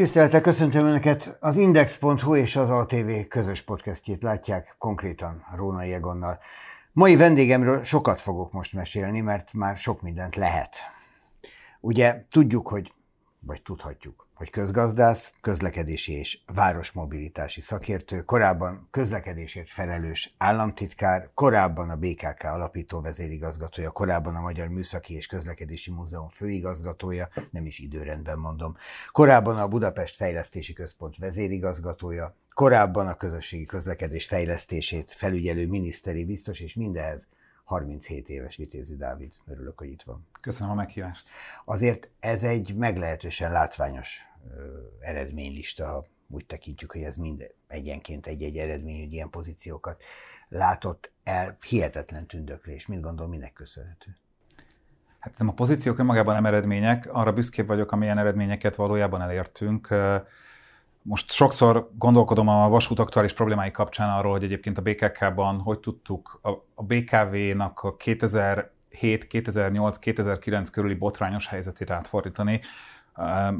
Tisztelettel köszöntöm Önöket! Az Index.hu és az ATV közös podcastjét látják konkrétan Róna Egonnal. Mai vendégemről sokat fogok most mesélni, mert már sok mindent lehet. Ugye tudjuk, hogy, vagy tudhatjuk, hogy közgazdász, közlekedési és városmobilitási szakértő, korábban közlekedésért felelős államtitkár, korábban a BKK alapító vezérigazgatója, korábban a Magyar Műszaki és Közlekedési Múzeum főigazgatója, nem is időrendben mondom, korábban a Budapest Fejlesztési Központ vezérigazgatója, korábban a közösségi közlekedés fejlesztését felügyelő miniszteri biztos, és mindehez 37 éves Vitézi Dávid. Örülök, hogy itt van. Köszönöm a meghívást. Azért ez egy meglehetősen látványos eredménylista, ha úgy tekintjük, hogy ez mind egyenként egy-egy eredmény, hogy ilyen pozíciókat látott el. Hihetetlen tündöklés. Mit gondol, minek köszönhető? Hát nem a pozíciók önmagában nem eredmények, arra büszkébb vagyok, amilyen eredményeket valójában elértünk. Most sokszor gondolkodom a vasút aktuális problémái kapcsán arról, hogy egyébként a BKK-ban hogy tudtuk a BKV-nak a 2007, 2008, 2009 körüli botrányos helyzetét átfordítani.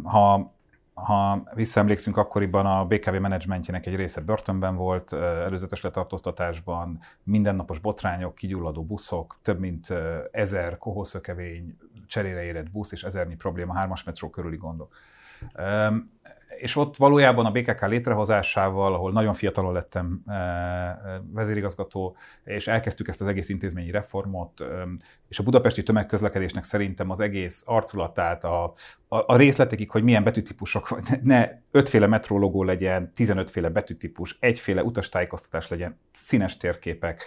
Ha ha visszaemlékszünk, akkoriban a BKV menedzsmentjének egy része börtönben volt, előzetes letartóztatásban, mindennapos botrányok, kigyulladó buszok, több mint ezer kohószökevény, cserére érett busz és ezernyi probléma, hármas metró körüli gondok és ott valójában a BKK létrehozásával, ahol nagyon fiatalon lettem eh, eh, vezérigazgató, és elkezdtük ezt az egész intézményi reformot, és a budapesti tömegközlekedésnek szerintem az egész arculatát, a, a, részletekig, hogy milyen betűtípusok, ne ötféle metrólogó legyen, 15 féle betűtípus, egyféle utastájékoztatás legyen, színes térképek,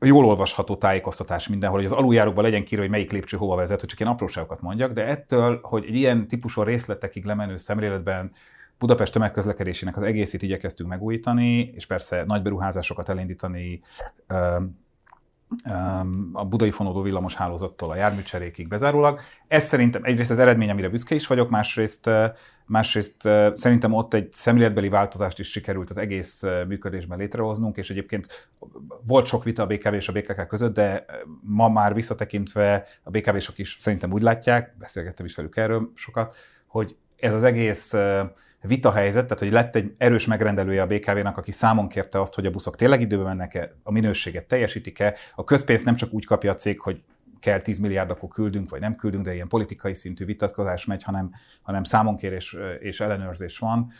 jól olvasható tájékoztatás mindenhol, hogy az aluljárókban legyen kírva, hogy melyik lépcső hova vezet, hogy csak ilyen apróságokat mondjak, de ettől, hogy egy ilyen típusú részletekig lemenő szemléletben Budapest tömegközlekedésének az egészét igyekeztünk megújítani, és persze nagy beruházásokat elindítani a budai fonódó villamos hálózattól a járműcserékig bezárólag. Ez szerintem egyrészt az eredmény, amire büszke is vagyok, másrészt, másrészt szerintem ott egy szemléletbeli változást is sikerült az egész működésben létrehoznunk, és egyébként volt sok vita a BKV és a BKK között, de ma már visszatekintve a BKV-sok is szerintem úgy látják, beszélgettem is velük erről sokat, hogy ez az egész vita helyzet, tehát hogy lett egy erős megrendelője a BKV-nak, aki számon kérte azt, hogy a buszok tényleg időben mennek-e, a minőséget teljesítik-e, a közpénzt nem csak úgy kapja a cég, hogy kell 10 milliárd, akkor küldünk, vagy nem küldünk, de ilyen politikai szintű vitatkozás megy, hanem, hanem számonkérés és ellenőrzés van.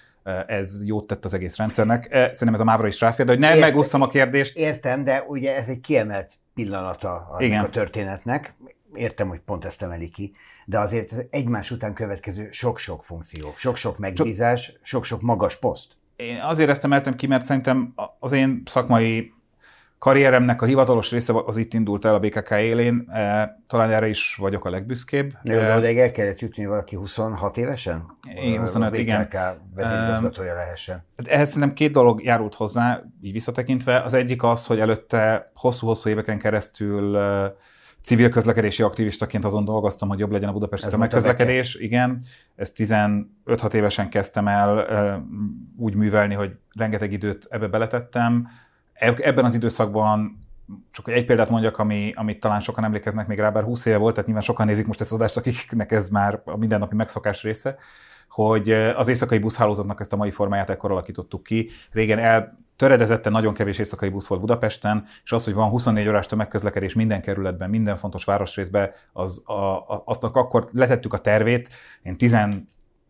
Ez jót tett az egész rendszernek. Szerintem ez a mávra is ráfér, de hogy nem megúszom a kérdést. Értem, de ugye ez egy kiemelt pillanata a történetnek értem, hogy pont ezt emeli ki, de azért egymás után következő sok-sok funkció, sok-sok megbízás, sok-sok magas poszt. Én azért ezt emeltem ki, mert szerintem az én szakmai karrieremnek a hivatalos része az itt indult el a BKK élén, e, talán erre is vagyok a legbüszkébb. De e, odáig el kellett jutni valaki 26 évesen? Én 25, a BKK igen. vezérigazgatója lehessen. Ehhez szerintem két dolog járult hozzá, így visszatekintve. Az egyik az, hogy előtte hosszú-hosszú éveken keresztül civil közlekedési aktivistaként azon dolgoztam, hogy jobb legyen a budapesti tömegközlekedés. Igen, ezt 15-6 évesen kezdtem el úgy művelni, hogy rengeteg időt ebbe beletettem. Ebben az időszakban csak egy példát mondjak, ami, amit talán sokan emlékeznek még rá, bár 20 éve volt, tehát nyilván sokan nézik most ezt az adást, akiknek ez már a mindennapi megszokás része, hogy az éjszakai buszhálózatnak ezt a mai formáját ekkor alakítottuk ki. Régen el töredezetten nagyon kevés éjszakai busz volt Budapesten, és az, hogy van 24 órás tömegközlekedés minden kerületben, minden fontos városrészben, az, a, a, azt akkor letettük a tervét. Én 10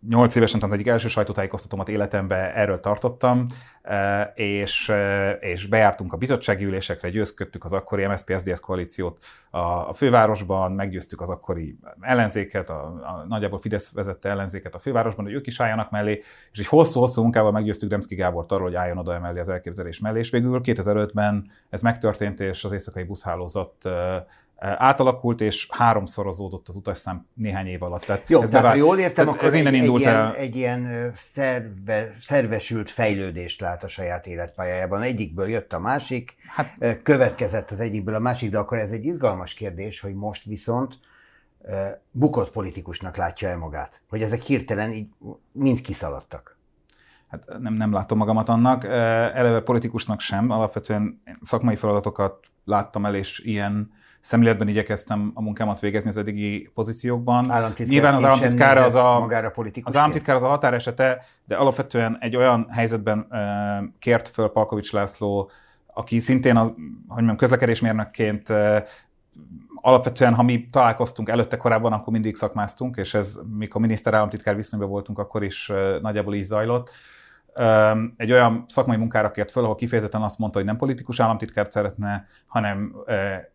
8 évesen az egyik első sajtótájékoztatómat életemben erről tartottam, e, és, e, és bejártunk a bizottsági ülésekre, győzködtük az akkori MSZP SZDSZ koalíciót a, fővárosban, meggyőztük az akkori ellenzéket, a, a nagyjából Fidesz vezette ellenzéket a fővárosban, hogy ők is álljanak mellé, és egy hosszú-hosszú munkával meggyőztük Demszki Gábort arról, hogy álljon oda emellé az elképzelés mellé, és végül 2005-ben ez megtörtént, és az éjszakai buszhálózat e, átalakult, és háromszorozódott az utasszám néhány év alatt. Tehát Jó, ez tehát ha jól értem, akkor ez innen egy, indult egy, el... ilyen, egy ilyen szerve, szervesült fejlődést lát a saját életpályájában. Egyikből jött a másik, hát, következett az egyikből a másik, de akkor ez egy izgalmas kérdés, hogy most viszont bukott politikusnak látja-e magát? Hogy ezek hirtelen így mind kiszaladtak? hát nem, nem látom magamat annak. Eleve politikusnak sem, alapvetően szakmai feladatokat láttam el, és ilyen szemléletben igyekeztem a munkámat végezni az eddigi pozíciókban. Államtitkár Nyilván az államtitkár az a, magára az államtitkár az a határesete, de alapvetően egy olyan helyzetben kért föl Palkovics László, aki szintén az, hogy mondjam, közlekedésmérnökként alapvetően, ha mi találkoztunk előtte korábban, akkor mindig szakmáztunk, és ez, mikor miniszterállamtitkár viszonyban voltunk, akkor is nagyjából így zajlott egy olyan szakmai munkára kért föl, ahol kifejezetten azt mondta, hogy nem politikus államtitkárt szeretne, hanem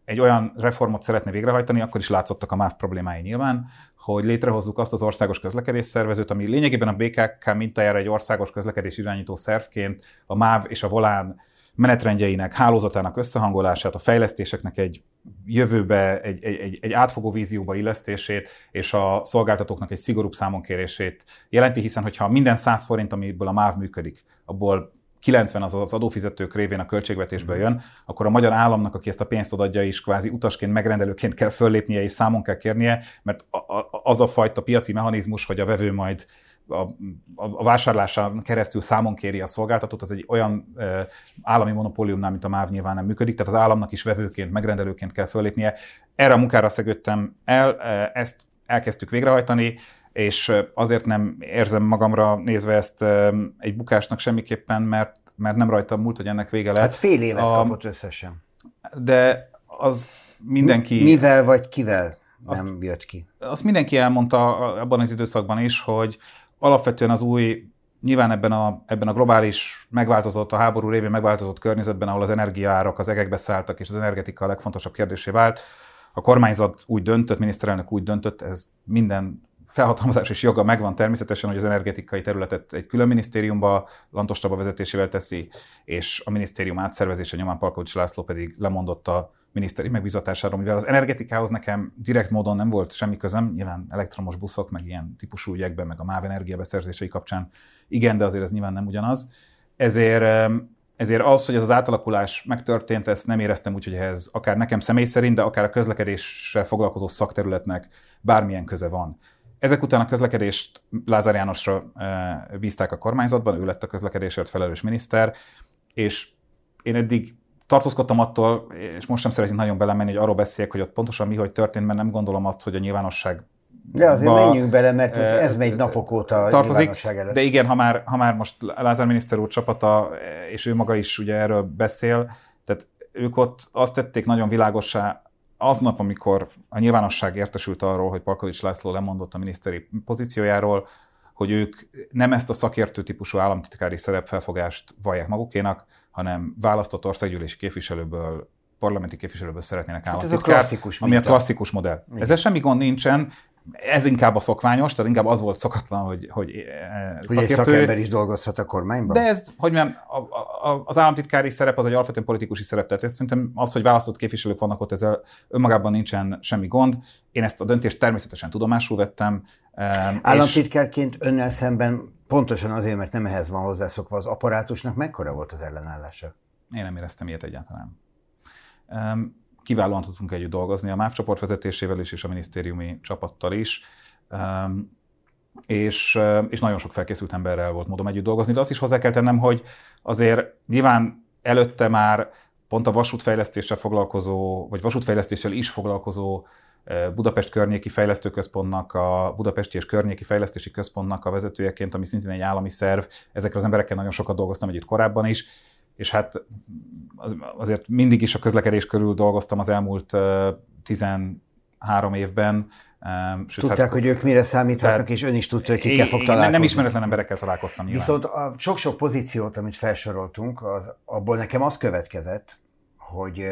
egy olyan reformot szeretne végrehajtani, akkor is látszottak a MÁV problémái nyilván, hogy létrehozzuk azt az országos közlekedés szervezőt, ami lényegében a BKK mintájára egy országos közlekedés irányító szervként a MÁV és a Volán menetrendjeinek, hálózatának összehangolását, a fejlesztéseknek egy jövőbe, egy, egy, egy átfogó vízióba illesztését, és a szolgáltatóknak egy szigorúbb számonkérését jelenti, hiszen hogyha minden 100 forint, amiből a MÁV működik, abból 90 az az adófizetők révén a költségvetésből jön, akkor a magyar államnak, aki ezt a pénzt odaadja is kvázi utasként, megrendelőként kell föllépnie és számon kell kérnie, mert az a fajta piaci mechanizmus, hogy a vevő majd a, a vásárlásán keresztül számon kéri a szolgáltatót, az egy olyan e, állami monopóliumnál, mint a MÁV nyilván nem működik, tehát az államnak is vevőként, megrendelőként kell föllépnie. Erre a munkára szegődtem el, ezt elkezdtük végrehajtani, és azért nem érzem magamra nézve ezt egy bukásnak semmiképpen, mert, mert nem rajta múlt, hogy ennek vége lett. Hát fél évet a, kapott összesen. De az mindenki... Mivel vagy kivel nem azt, jött ki? Azt mindenki elmondta abban az időszakban is, hogy alapvetően az új, nyilván ebben a, ebben a globális, megváltozott, a háború révén megváltozott környezetben, ahol az energiaárak az egekbe szálltak, és az energetika a legfontosabb kérdésé vált, a kormányzat úgy döntött, miniszterelnök úgy döntött, ez minden felhatalmazás és joga megvan természetesen, hogy az energetikai területet egy külön minisztériumba, Lantostaba vezetésével teszi, és a minisztérium átszervezése nyomán Palkovics László pedig lemondott a miniszteri megbizatásáról, mivel az energetikához nekem direkt módon nem volt semmi közöm, nyilván elektromos buszok, meg ilyen típusú ügyekben, meg a MÁV energia beszerzései kapcsán igen, de azért ez nyilván nem ugyanaz. Ezért ezért az, hogy ez az átalakulás megtörtént, ezt nem éreztem úgy, hogy ehhez akár nekem személy szerint, de akár a közlekedéssel foglalkozó szakterületnek bármilyen köze van. Ezek után a közlekedést Lázár Jánosra bízták a kormányzatban, ő lett a közlekedésért felelős miniszter, és én eddig tartózkodtam attól, és most sem szeretnék nagyon belemenni, hogy arról beszéljek, hogy ott pontosan mi hogy történt, mert nem gondolom azt, hogy a nyilvánosság de azért ba, menjünk bele, mert ez megy napok óta tartozik, előtt. De igen, ha már, ha már most Lázár miniszter úr csapata, és ő maga is ugye erről beszél, tehát ők ott azt tették nagyon világossá, aznap, amikor a nyilvánosság értesült arról, hogy Parkovics László lemondott a miniszteri pozíciójáról, hogy ők nem ezt a szakértő típusú államtitkári szerepfelfogást vallják magukénak, hanem választott országgyűlési képviselőből parlamenti képviselőből szeretnének államtitkár, hát ez a klasszikus ami a klasszikus modell. Igen. Ezzel semmi gond nincsen, ez inkább a szokványos, tehát inkább az volt szokatlan, hogy, hogy eh, Hogy egy szakember is dolgozhat a kormányban? De ez, hogy a, az államtitkári szerep az egy alapvetően politikusi szerep, tehát ez szerintem az, hogy választott képviselők vannak ott, ezzel önmagában nincsen semmi gond. Én ezt a döntést természetesen tudomásul vettem. Államtitkárként és... önnel szemben pontosan azért, mert nem ehhez van hozzászokva az apparátusnak, mekkora volt az ellenállása? Én nem éreztem ilyet egyáltalán kiválóan tudtunk együtt dolgozni a MÁV csoport vezetésével is, és a minisztériumi csapattal is. És, és nagyon sok felkészült emberrel volt módom együtt dolgozni, de azt is hozzá kell tennem, hogy azért nyilván előtte már pont a vasútfejlesztéssel foglalkozó, vagy vasútfejlesztéssel is foglalkozó Budapest Környéki Fejlesztőközpontnak, a Budapesti és Környéki Fejlesztési Központnak a vezetőjeként, ami szintén egy állami szerv. Ezekkel az emberekkel nagyon sokat dolgoztam együtt korábban is, és hát azért mindig is a közlekedés körül dolgoztam az elmúlt 13 évben. Sőt, Tudták, hát, hogy ők mire számíthatnak, tehát, és ön is tudta, hogy kikkel fog találkozni. Nem ismeretlen emberekkel találkoztam nyilván. Viszont a sok-sok pozíciót, amit felsoroltunk, az, abból nekem az következett, hogy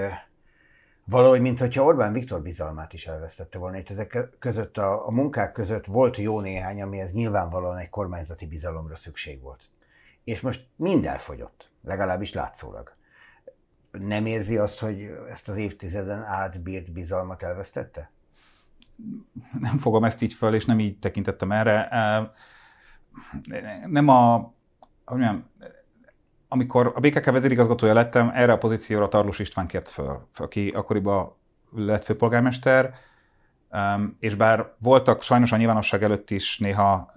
valahogy, mint hogyha Orbán Viktor bizalmát is elvesztette volna. Itt ezek között, a, a munkák között volt jó néhány, amihez nyilvánvalóan egy kormányzati bizalomra szükség volt. És most mind elfogyott, legalábbis látszólag nem érzi azt, hogy ezt az évtizeden átbírt bizalmat elvesztette? Nem fogom ezt így föl, és nem így tekintettem erre. Nem a, hogy mondjam, amikor a BKK vezérigazgatója lettem, erre a pozícióra Tarlós István kért föl, aki akkoriban lett főpolgármester, és bár voltak sajnos a nyilvánosság előtt is néha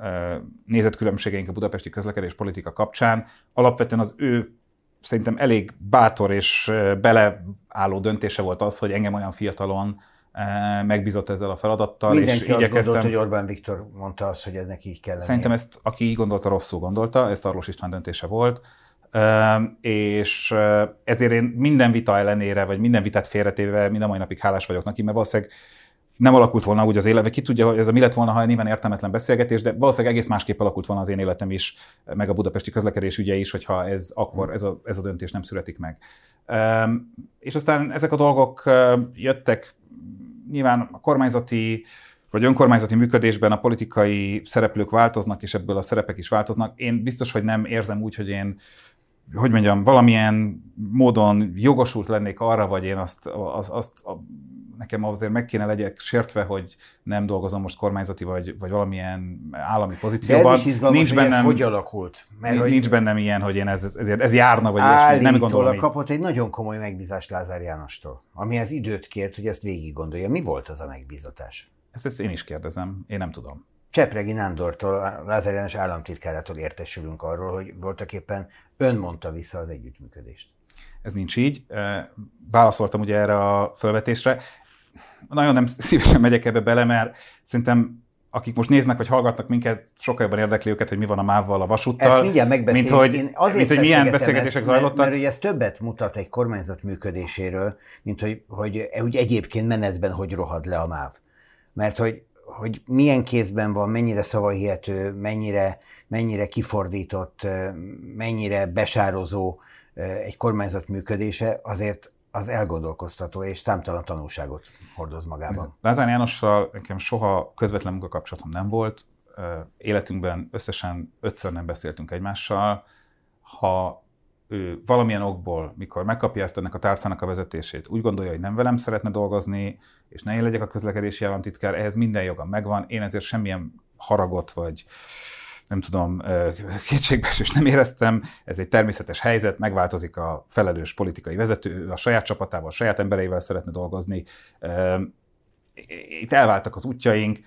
nézetkülönbségeink a budapesti közlekedés politika kapcsán, alapvetően az ő szerintem elég bátor és beleálló döntése volt az, hogy engem olyan fiatalon megbízott ezzel a feladattal. Mindenki és azt igyekeztem... gondolt, hogy Orbán Viktor mondta azt, hogy ez neki így kellene. Szerintem ezt, aki így gondolta, rosszul gondolta, ez Tarlós István döntése volt, és ezért én minden vita ellenére, vagy minden vitát félretéve mind a mai napig hálás vagyok neki, mert valószínűleg nem alakult volna úgy az élet, vagy ki tudja, hogy ez a mi lett volna, ha nyilván értelmetlen beszélgetés, de valószínűleg egész másképp alakult volna az én életem is, meg a budapesti közlekedés ügye is, hogyha ez akkor ez a, ez a döntés nem születik meg. És aztán ezek a dolgok jöttek, nyilván a kormányzati vagy önkormányzati működésben a politikai szereplők változnak, és ebből a szerepek is változnak. Én biztos, hogy nem érzem úgy, hogy én hogy mondjam, valamilyen módon jogosult lennék arra, vagy én azt, azt, azt nekem azért meg kéne legyek sértve, hogy nem dolgozom most kormányzati vagy, vagy valamilyen állami pozícióban. De ez is izgalmas, nincs bennem, ez hogy alakult. Mert nincs, hogy nincs bennem ilyen, hogy én ez, ezért, ez járna, vagy nem gondolom. kapott egy nagyon komoly megbízást Lázár Jánostól, amihez időt kért, hogy ezt végig gondolja. Mi volt az a megbízatás? Ezt, ezt én is kérdezem, én nem tudom. Csepregi Nándortól, Lázár János államtitkárától értesülünk arról, hogy voltak éppen ön mondta vissza az együttműködést. Ez nincs így. Válaszoltam ugye erre a felvetésre nagyon nem szívesen megyek ebbe bele, mert szerintem akik most néznek vagy hallgatnak minket, sokkal jobban érdekli őket, hogy mi van a mávval, a vasúttal. Ezt mindjárt megbeszéljük. Mint hogy, Én azért mint, hogy milyen beszélgetések ezt, zajlottak. Mert, mert, ez többet mutat egy kormányzat működéséről, mint hogy, hogy, hogy egyébként menetben hogy rohad le a máv. Mert hogy, hogy milyen kézben van, mennyire szavahihető, mennyire, mennyire kifordított, mennyire besározó egy kormányzat működése, azért az elgondolkoztató és számtalan tanulságot hordoz magában. Lázár Jánossal nekem soha közvetlen munkakapcsolatom nem volt. Életünkben összesen ötször nem beszéltünk egymással. Ha ő valamilyen okból, mikor megkapja ezt ennek a tárcának a vezetését, úgy gondolja, hogy nem velem szeretne dolgozni, és ne én legyek a közlekedési államtitkár, ehhez minden joga megvan. Én ezért semmilyen haragot vagy nem tudom, kétségbeesés nem éreztem, ez egy természetes helyzet, megváltozik a felelős politikai vezető, a saját csapatával, a saját embereivel szeretne dolgozni. Itt elváltak az útjaink,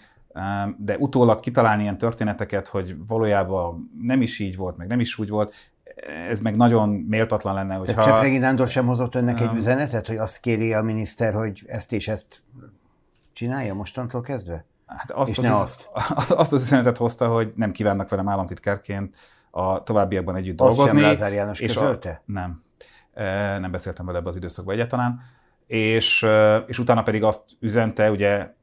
de utólag kitalálni ilyen történeteket, hogy valójában nem is így volt, meg nem is úgy volt, ez meg nagyon méltatlan lenne, hogyha... Tehát Csepregi Nándor sem hozott önnek egy üzenetet, hogy azt kéri a miniszter, hogy ezt és ezt csinálja mostantól kezdve? Hát azt, és az, ne azt. azt az üzenetet hozta, hogy nem kívánnak velem államtitkárként a továbbiakban együtt azt dolgozni. Sem Lázár János és közölte? A, nem. Nem beszéltem vele ebbe az időszakban egyáltalán. És, és utána pedig azt üzente, ugye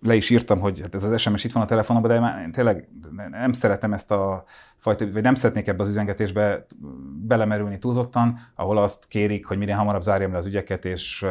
le is írtam, hogy hát ez az SMS itt van a telefonomban, de már tényleg nem szeretem ezt a fajta, vagy nem szeretnék ebbe az üzengetésbe belemerülni túlzottan, ahol azt kérik, hogy minél hamarabb zárjam le az ügyeket, és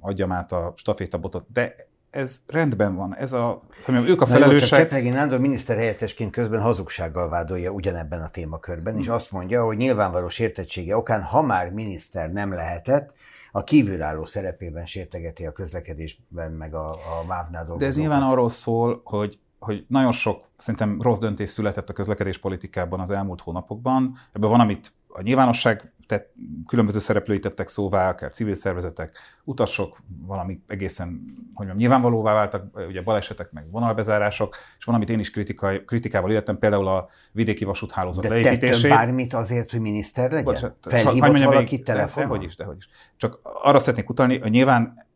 adjam át a stafétabotot. De ez rendben van. Ez a, hogy mondjam, ők a felelősek. Jó, Csepregi Nándor miniszterhelyettesként közben hazugsággal vádolja ugyanebben a témakörben, és azt mondja, hogy nyilvánvaló sértettsége okán, ha már miniszter nem lehetett, a kívülálló szerepében sértegeti a közlekedésben, meg a, a MÁV-nál De ez nyilván arról szól, hogy hogy nagyon sok szerintem rossz döntés született a közlekedés politikában az elmúlt hónapokban. Ebből van, amit a nyilvánosság tett, különböző szereplői tettek szóvá, akár civil szervezetek, utasok, valami egészen, hogy mondjam, nyilvánvalóvá váltak, ugye balesetek, meg vonalbezárások, és van, amit én is kritikai, kritikával jöttem, például a vidéki vasúthálózat de leépítését. Bármit azért, hogy miniszter legyen? Bocsánat, Felhívott ha, valakit telefonon? Dehogy is, dehogy is. Csak arra szeretnék utalni, hogy nyilván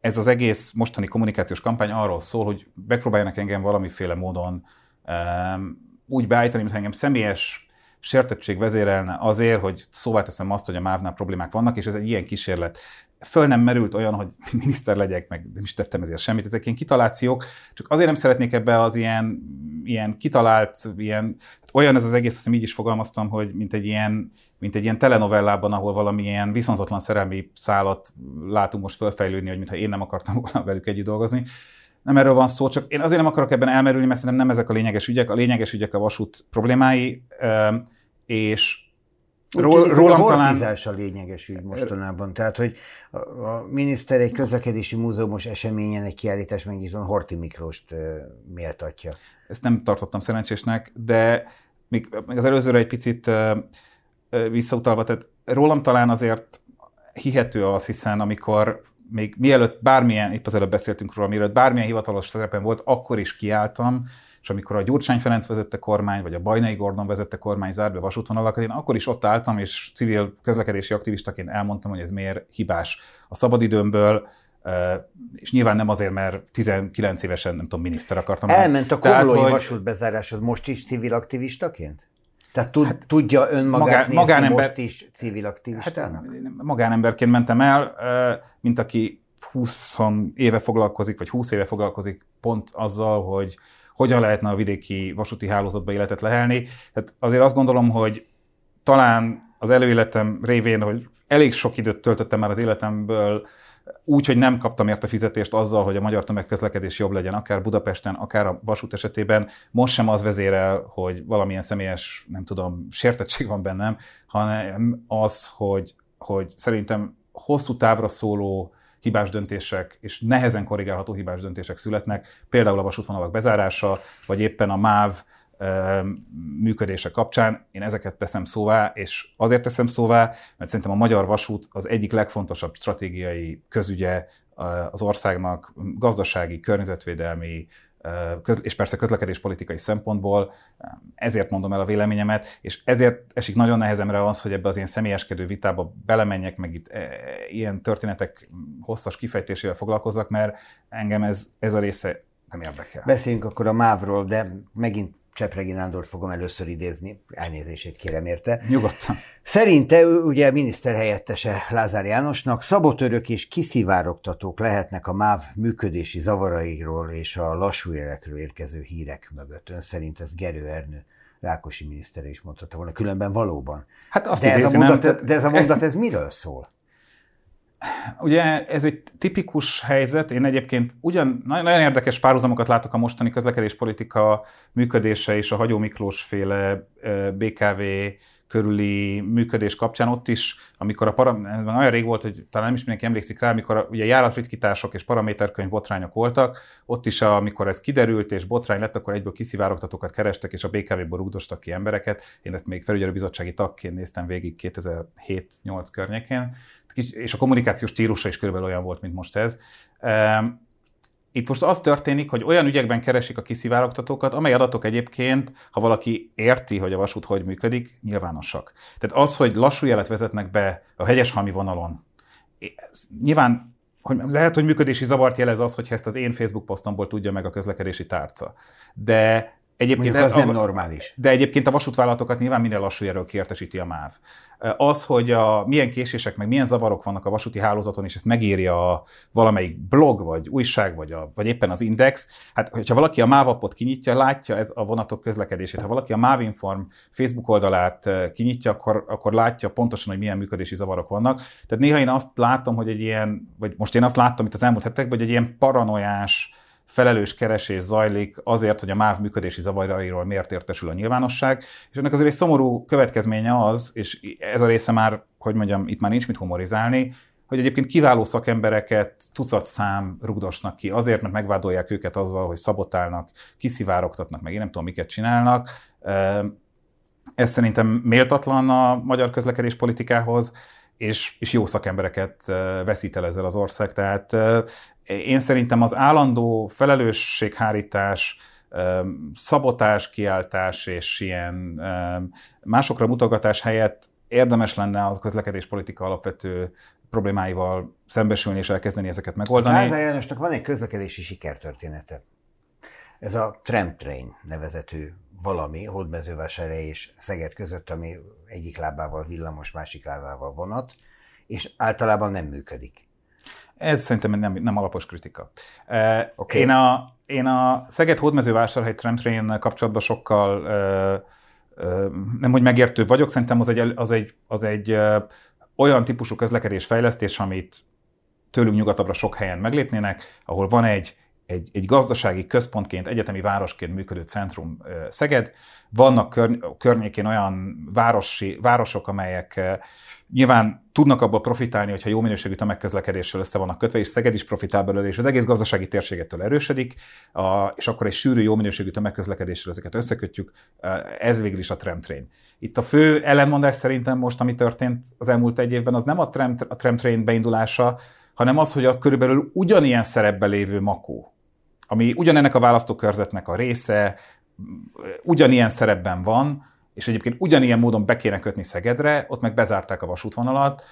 ez az egész mostani kommunikációs kampány arról szól, hogy megpróbáljanak engem valamiféle módon um, úgy beállítani, mintha engem személyes sértettség vezérelne azért, hogy szóvá teszem azt, hogy a MÁV-nál problémák vannak, és ez egy ilyen kísérlet. Föl nem merült olyan, hogy miniszter legyek, meg nem is tettem ezért semmit, ezek ilyen kitalációk, csak azért nem szeretnék ebbe az ilyen, ilyen kitalált, ilyen, olyan ez az egész, azt így is fogalmaztam, hogy mint egy ilyen, mint egy ilyen telenovellában, ahol valamilyen viszonzatlan szerelmi szállat látunk most fölfejlődni, hogy mintha én nem akartam volna velük együtt dolgozni nem erről van szó, csak én azért nem akarok ebben elmerülni, mert szerintem nem ezek a lényeges ügyek. A lényeges ügyek a vasút problémái, és Ról, rólam a talán... a lényeges ügy mostanában. Tehát, hogy a, a miniszter egy közlekedési múzeumos eseményen egy kiállítás megnyitón Horti Miklóst uh, méltatja. Ezt nem tartottam szerencsésnek, de még, még az előzőre egy picit uh, visszautalva, tehát rólam talán azért hihető az, hiszen amikor még mielőtt bármilyen, épp az előbb beszéltünk róla, mielőtt bármilyen hivatalos szerepen volt, akkor is kiálltam, és amikor a Gyurcsány Ferenc vezette kormány, vagy a Bajnai Gordon vezette kormány zárt be vasútvonalakat, én akkor is ott álltam, és civil közlekedési aktivistaként elmondtam, hogy ez miért hibás. A szabadidőmből és nyilván nem azért, mert 19 évesen, nem tudom, miniszter akartam. Elment a Komlói hogy... vasút bezáráshoz most is civil aktivistaként? Tehát tud, hát, tudja önmagát magán, nézni magánember, most is civil aktivistának? Hát, magánemberként mentem el, mint aki 20 éve foglalkozik, vagy 20 éve foglalkozik pont azzal, hogy hogyan lehetne a vidéki vasúti hálózatba életet lehelni. Tehát azért azt gondolom, hogy talán az előéletem révén, hogy elég sok időt töltöttem már az életemből úgy, hogy nem kaptam érte fizetést azzal, hogy a magyar tömegközlekedés jobb legyen, akár Budapesten, akár a vasút esetében. Most sem az vezérel, hogy valamilyen személyes, nem tudom, sértettség van bennem, hanem az, hogy, hogy szerintem hosszú távra szóló hibás döntések és nehezen korrigálható hibás döntések születnek, például a vasútvonalak bezárása, vagy éppen a MÁV működése kapcsán. Én ezeket teszem szóvá, és azért teszem szóvá, mert szerintem a magyar vasút az egyik legfontosabb stratégiai közügye az országnak gazdasági, környezetvédelmi, és persze közlekedéspolitikai szempontból, ezért mondom el a véleményemet, és ezért esik nagyon nehezemre az, hogy ebbe az én személyeskedő vitába belemenjek, meg itt e, ilyen történetek hosszas kifejtésével foglalkozzak, mert engem ez, ez a része nem érdekel. Beszéljünk akkor a MÁV-ról, de megint Csepregi Nándort fogom először idézni, elnézését kérem érte. Nyugodtan. Szerinte ugye miniszterhelyettese Lázár Jánosnak szabotörök és kiszivárogtatók lehetnek a MÁV működési zavarairól és a lassú élekről érkező hírek mögött. Ön szerint ez Gerő Ernő Rákosi miniszter is mondhatta volna, különben valóban. Hát azt de, ez a mondat, nem... de ez a mondat, ez miről szól? Ugye ez egy tipikus helyzet, én egyébként ugyan nagyon érdekes párhuzamokat látok a mostani közlekedéspolitika működése és a Hagyó Miklós féle BKV körüli működés kapcsán ott is, amikor a param, olyan rég volt, hogy talán nem is mindenki emlékszik rá, amikor a, ugye járatritkítások és paraméterkönyv botrányok voltak, ott is, amikor ez kiderült és botrány lett, akkor egyből kiszivárogtatókat kerestek, és a BKV-ból rúgdostak ki embereket. Én ezt még felügyelőbizottsági tagként néztem végig 2007-8 környékén, és a kommunikációs stílusa is körülbelül olyan volt, mint most ez. Itt most az történik, hogy olyan ügyekben keresik a kiszivárogtatókat, amely adatok egyébként, ha valaki érti, hogy a vasút hogy működik, nyilvánosak. Tehát az, hogy lassú jelet vezetnek be a hegyeshalmi vonalon, ez nyilván hogy lehet, hogy működési zavart jelez az, hogyha ezt az én Facebook posztomból tudja meg a közlekedési tárca. De Egyébként Mondjuk az a, nem normális. De egyébként a vasútvállalatokat nyilván minden lassú erről kiértesíti a MÁV. Az, hogy a, milyen késések, meg milyen zavarok vannak a vasúti hálózaton, és ezt megírja a valamelyik blog, vagy újság, vagy, a, vagy éppen az Index, hát hogyha valaki a MÁV appot kinyitja, látja ez a vonatok közlekedését. Ha valaki a MÁV Inform Facebook oldalát kinyitja, akkor, akkor látja pontosan, hogy milyen működési zavarok vannak. Tehát néha én azt látom, hogy egy ilyen, vagy most én azt láttam itt az elmúlt hetekben, hogy egy ilyen paranoiás, felelős keresés zajlik azért, hogy a MÁV működési zavarairól miért értesül a nyilvánosság, és ennek azért egy szomorú következménye az, és ez a része már, hogy mondjam, itt már nincs mit humorizálni, hogy egyébként kiváló szakembereket tucat szám rugdosnak ki, azért, mert megvádolják őket azzal, hogy szabotálnak, kiszivárogtatnak, meg én nem tudom, miket csinálnak. Ez szerintem méltatlan a magyar közlekedés politikához, és, és jó szakembereket veszít el ezzel az ország. Tehát én szerintem az állandó felelősséghárítás, szabotás, kiáltás és ilyen másokra mutogatás helyett érdemes lenne a közlekedéspolitika alapvető problémáival szembesülni és elkezdeni ezeket megoldani. Lázár Jánosnak van egy közlekedési sikertörténete. Ez a Tramtrain nevezetű valami, Hódmezővásárhely és Szeged között, ami egyik lábával villamos, másik lábával vonat, és általában nem működik. Ez szerintem nem, nem alapos kritika. Okay. Én, a, én a Szeged Hódmezővásárhely Tramtrain kapcsolatban sokkal nem hogy megértő vagyok, szerintem az egy, az egy, az egy olyan típusú közlekedés fejlesztés, amit tőlünk nyugatabbra sok helyen meglépnének, ahol van egy egy, egy gazdasági központként, egyetemi városként működő centrum Szeged. Vannak kör, környékén olyan városi, városok, amelyek nyilván tudnak abból profitálni, hogyha jó minőségű tömegközlekedéssel össze vannak kötve, és Szeged is profitál belőle, és az egész gazdasági térségettől erősödik, és akkor egy sűrű, jó minőségű tömegközlekedéssel ezeket összekötjük, ez végül is a tramtrain. Itt a fő ellenmondás szerintem most, ami történt az elmúlt egy évben, az nem a, tram, a tramtrain beindulása, hanem az, hogy a körülbelül ugyanilyen szerepben lévő Makó, ami ugyanennek a választókörzetnek a része, ugyanilyen szerepben van, és egyébként ugyanilyen módon be kéne kötni Szegedre, ott meg bezárták a vasútvonalat.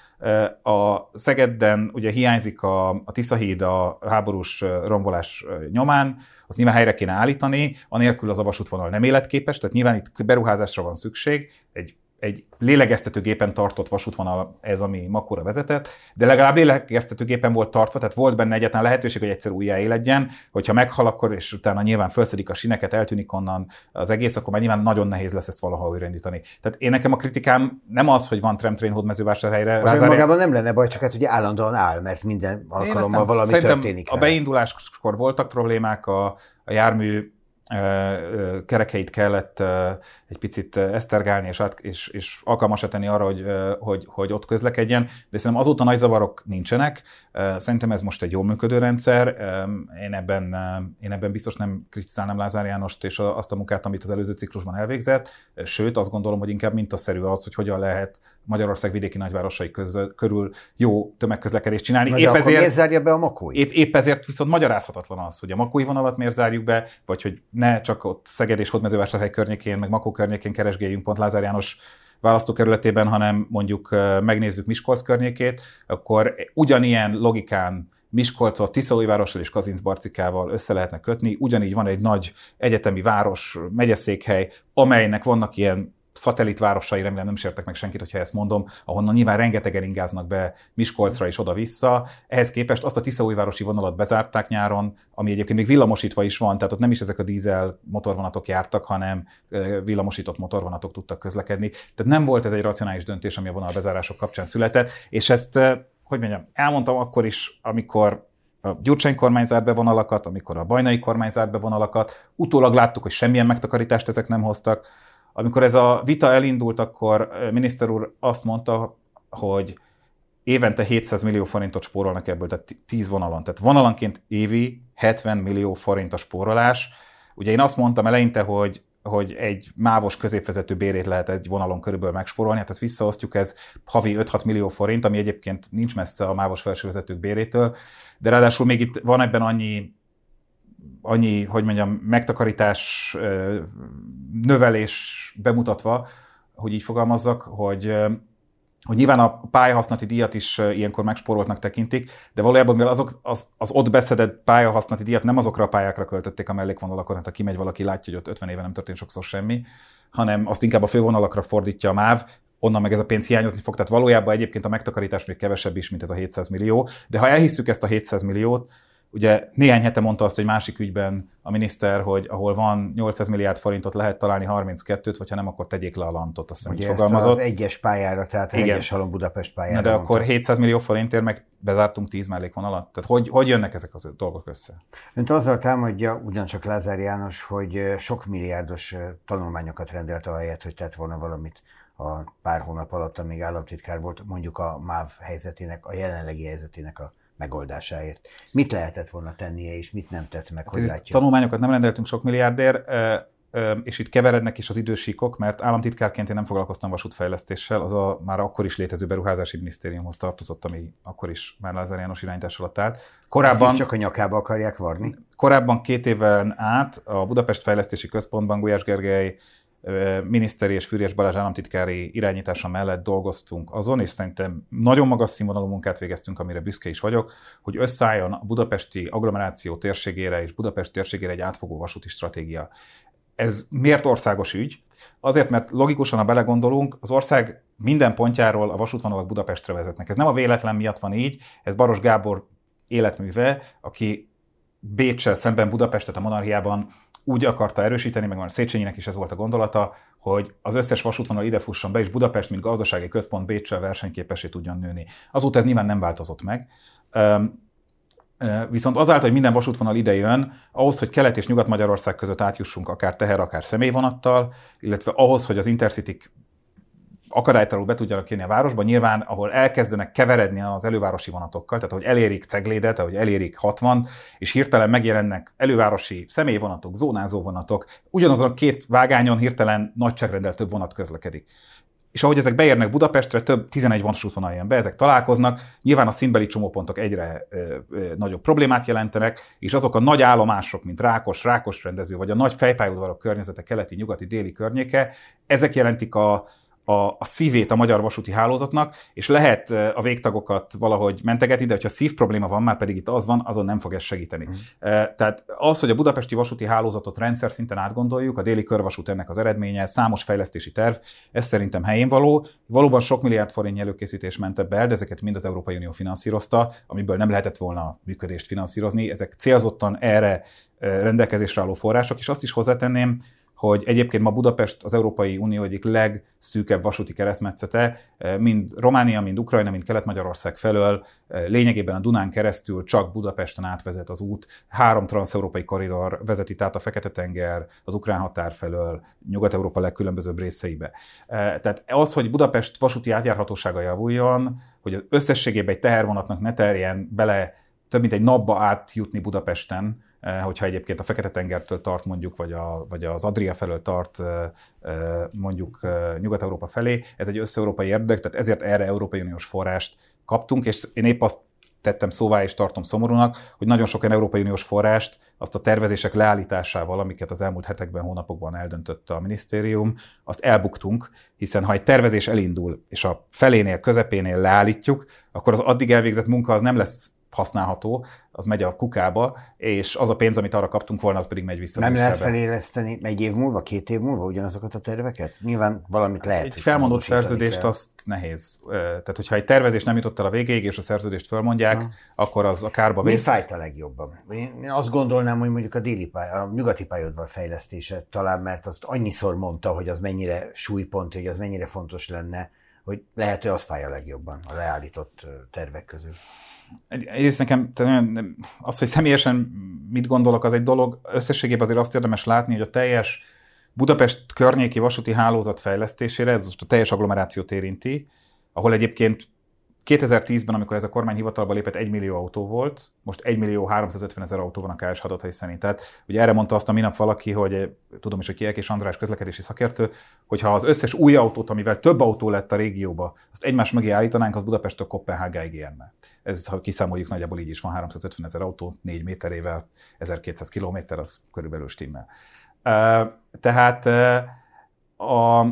A Szegedden ugye hiányzik a, a Tiszahíd a háborús rombolás nyomán, azt nyilván helyre kéne állítani, anélkül az a vasútvonal nem életképes, tehát nyilván itt beruházásra van szükség, egy egy lélegeztetőgépen tartott vasútvonal ez, ami Makóra vezetett, de legalább lélegeztetőgépen volt tartva, tehát volt benne egyetlen lehetőség, hogy egyszer újjáéledjen, hogyha meghal, akkor és utána nyilván felszedik a sineket, eltűnik onnan az egész, akkor már nyilván nagyon nehéz lesz ezt valaha újraindítani. Tehát én nekem a kritikám nem az, hogy van tramtrain hódmezővásárhelyre. Az magában nem lenne baj, csak hát ugye állandóan áll, mert minden alkalommal valami történik. A beinduláskor voltak problémák, a, a jármű kerekeit kellett egy picit esztergálni és, át, és, és alkalmasra tenni arra, hogy, hogy, hogy ott közlekedjen, de szerintem azóta nagy zavarok nincsenek. Szerintem ez most egy jól működő rendszer. Én ebben, én ebben biztos nem kritizálnám Lázár Jánost és azt a munkát, amit az előző ciklusban elvégzett, sőt azt gondolom, hogy inkább mintaszerű az, hogy hogyan lehet Magyarország vidéki nagyvárosai közül, körül jó tömegközlekedést csinálni. Na, épp akkor ezért, miért zárja be a makói? Épp, épp ezért viszont magyarázhatatlan az, hogy a makói vonalat miért zárjuk be, vagy hogy ne csak ott Szeged és Hódmezővásárhely környékén, meg Makó környékén keresgéljünk pont Lázár János választókerületében, hanem mondjuk megnézzük Miskolc környékét, akkor ugyanilyen logikán Miskolcot Tiszaújvárossal és Kazincbarcikával össze lehetne kötni. Ugyanígy van egy nagy egyetemi város, megyeszékhely, amelynek vannak ilyen szatellitvárosai, remélem nem sértek meg senkit, hogyha ezt mondom, ahonnan nyilván rengetegen ingáznak be Miskolcra és oda-vissza. Ehhez képest azt a Tiszaújvárosi vonalat bezárták nyáron, ami egyébként még villamosítva is van, tehát ott nem is ezek a dízel motorvonatok jártak, hanem villamosított motorvonatok tudtak közlekedni. Tehát nem volt ez egy racionális döntés, ami a vonalbezárások kapcsán született, és ezt, hogy mondjam, elmondtam akkor is, amikor a Gyurcsány kormány zárt be vonalakat, amikor a Bajnai kormány zárt be vonalakat, utólag láttuk, hogy semmilyen megtakarítást ezek nem hoztak, amikor ez a vita elindult, akkor miniszter úr azt mondta, hogy évente 700 millió forintot spórolnak ebből, tehát 10 vonalon. Tehát vonalanként évi 70 millió forint a spórolás. Ugye én azt mondtam eleinte, hogy hogy egy mávos középvezető bérét lehet egy vonalon körülbelül megspórolni, hát ezt visszaosztjuk, ez havi 5-6 millió forint, ami egyébként nincs messze a mávos felsővezetők bérétől, de ráadásul még itt van ebben annyi annyi, hogy mondjam, megtakarítás, növelés bemutatva, hogy így fogalmazzak, hogy hogy nyilván a pályahasználati díjat is ilyenkor megspóroltnak tekintik, de valójában mivel azok, az, az ott beszedett pályahasználati díjat nem azokra a pályákra költötték a mellékvonalakon, hát ha kimegy valaki, látja, hogy ott 50 éve nem történt sokszor semmi, hanem azt inkább a fővonalakra fordítja a MÁV, onnan meg ez a pénz hiányozni fog. Tehát valójában egyébként a megtakarítás még kevesebb is, mint ez a 700 millió. De ha elhisszük ezt a 700 milliót, Ugye néhány hete mondta azt, hogy másik ügyben a miniszter, hogy ahol van 800 milliárd forintot lehet találni 32-t, vagy ha nem, akkor tegyék le a lantot, azt hiszem, fogalmazott. az egyes pályára, tehát az egyes halom Budapest pályára. Na de mondta. akkor 700 millió forintért meg bezártunk 10 mellékvonalat. Tehát hogy, hogy jönnek ezek az dolgok össze? Önt azzal támadja ugyancsak Lázár János, hogy sok milliárdos tanulmányokat rendelt ahelyett, hogy tett volna valamit a pár hónap alatt, amíg államtitkár volt, mondjuk a MÁV helyzetének, a jelenlegi helyzetének a megoldásáért. Mit lehetett volna tennie, és mit nem tett meg, hogy látja? Tanulmányokat nem rendeltünk sok milliárdért, és itt keverednek is az idősíkok, mert államtitkárként én nem foglalkoztam vasútfejlesztéssel, az a már akkor is létező beruházási minisztériumhoz tartozott, ami akkor is már Lázár János irányítás alatt állt. Korábban, Ezt csak a nyakába akarják varni? Korábban két éven át a Budapest Fejlesztési Központban Gulyás Gergely miniszteri és Fűrjes Balázs államtitkári irányítása mellett dolgoztunk azon, és szerintem nagyon magas színvonalú munkát végeztünk, amire büszke is vagyok, hogy összeálljon a budapesti agglomeráció térségére és Budapest térségére egy átfogó vasúti stratégia. Ez miért országos ügy? Azért, mert logikusan, ha belegondolunk, az ország minden pontjáról a vasútvonalak Budapestre vezetnek. Ez nem a véletlen miatt van így, ez Baros Gábor életműve, aki Bécsel szemben Budapestet a monarchiában úgy akarta erősíteni, meg már Széchenyinek is ez volt a gondolata, hogy az összes vasútvonal ide fusson be, és Budapest, mint gazdasági központ Bécsel versenyképesé tudjon nőni. Azóta ez nyilván nem változott meg. Viszont azáltal, hogy minden vasútvonal ide jön, ahhoz, hogy Kelet és Nyugat-Magyarország között átjussunk akár teher, akár személyvonattal, illetve ahhoz, hogy az intercity akadálytalanul be tudjanak jönni a városba, nyilván, ahol elkezdenek keveredni az elővárosi vonatokkal, tehát ahogy elérik Ceglédet, ahogy elérik 60, és hirtelen megjelennek elővárosi személyvonatok, zónázó vonatok, ugyanazon a két vágányon hirtelen nagyságrendel több vonat közlekedik. és ahogy ezek beérnek Budapestre, több 11 vasútvonal jön be, ezek találkoznak, nyilván a színbeli csomópontok egyre ö, ö, nagyobb problémát jelentenek, és azok a nagy állomások, mint Rákos, Rákos rendező, vagy a nagy fejpályaudvarok környezete keleti, nyugati, déli környéke, ezek jelentik a, a, a szívét a magyar vasúti hálózatnak, és lehet a végtagokat valahogy mentegetni, de hogyha szív probléma van, már pedig itt az van, azon nem fog ez segíteni. Mm. Tehát az, hogy a budapesti vasúti hálózatot rendszer szinten átgondoljuk, a déli körvasút ennek az eredménye, számos fejlesztési terv, ez szerintem helyén való. Valóban sok milliárd forint előkészítés ment ebbe el, de ezeket mind az Európai Unió finanszírozta, amiből nem lehetett volna működést finanszírozni. Ezek célzottan erre rendelkezésre álló források, és azt is hozzátenném, hogy egyébként ma Budapest az Európai Unió egyik legszűkebb vasúti keresztmetszete, mind Románia, mind Ukrajna, mind Kelet-Magyarország felől lényegében a Dunán keresztül csak Budapesten átvezet az út. Három transeurópai koridor vezeti át a Fekete-tenger, az ukrán határ felől, Nyugat-Európa legkülönbözőbb részeibe. Eh, tehát az, hogy Budapest vasúti átjárhatósága javuljon, hogy összességében egy tehervonatnak ne terjen bele több mint egy napba átjutni Budapesten, hogyha egyébként a Fekete-tengertől tart mondjuk, vagy, a, vagy az Adria felől tart eh, eh, mondjuk Nyugat-Európa felé, ez egy összeurópai érdek, tehát ezért erre Európai Uniós forrást kaptunk, és én épp azt tettem szóvá és tartom szomorúnak, hogy nagyon sok olyan Európai Uniós forrást azt a tervezések leállításával, amiket az elmúlt hetekben, hónapokban eldöntött a minisztérium, azt elbuktunk, hiszen ha egy tervezés elindul, és a felénél, közepénél leállítjuk, akkor az addig elvégzett munka az nem lesz használható, az megy a kukába, és az a pénz, amit arra kaptunk volna, az pedig megy vissza. Nem lehet feléleszteni egy év múlva, két év múlva ugyanazokat a terveket? Nyilván valamit lehet. Egy felmondott szerződést kell. azt nehéz. Tehát, hogyha egy tervezés nem jutott el a végéig, és a szerződést fölmondják, ha. akkor az a kárba vész. Mi fájt a legjobban? Én azt gondolnám, hogy mondjuk a déli pály, a nyugati pályadvar fejlesztése talán, mert azt annyiszor mondta, hogy az mennyire súlypont, hogy az mennyire fontos lenne, hogy lehet, hogy az fáj a legjobban a leállított tervek közül egyrészt nekem az, hogy személyesen mit gondolok, az egy dolog. Összességében azért azt érdemes látni, hogy a teljes Budapest környéki vasúti hálózat fejlesztésére, ez most a teljes agglomerációt érinti, ahol egyébként 2010-ben, amikor ez a kormány hivatalba lépett, 1 millió autó volt, most 1 millió 350 ezer autó van a KS adatai szerint. Tehát ugye erre mondta azt a minap valaki, hogy tudom is, hogy Kiek és András közlekedési szakértő, hogyha az összes új autót, amivel több autó lett a régióba, azt egymás mögé állítanánk, az Budapesttől Kopenhágáig érne. Ez, ha kiszámoljuk, nagyjából így is van 350 ezer autó, 4 méterével, 1200 kilométer, az körülbelül stimmel. Tehát a,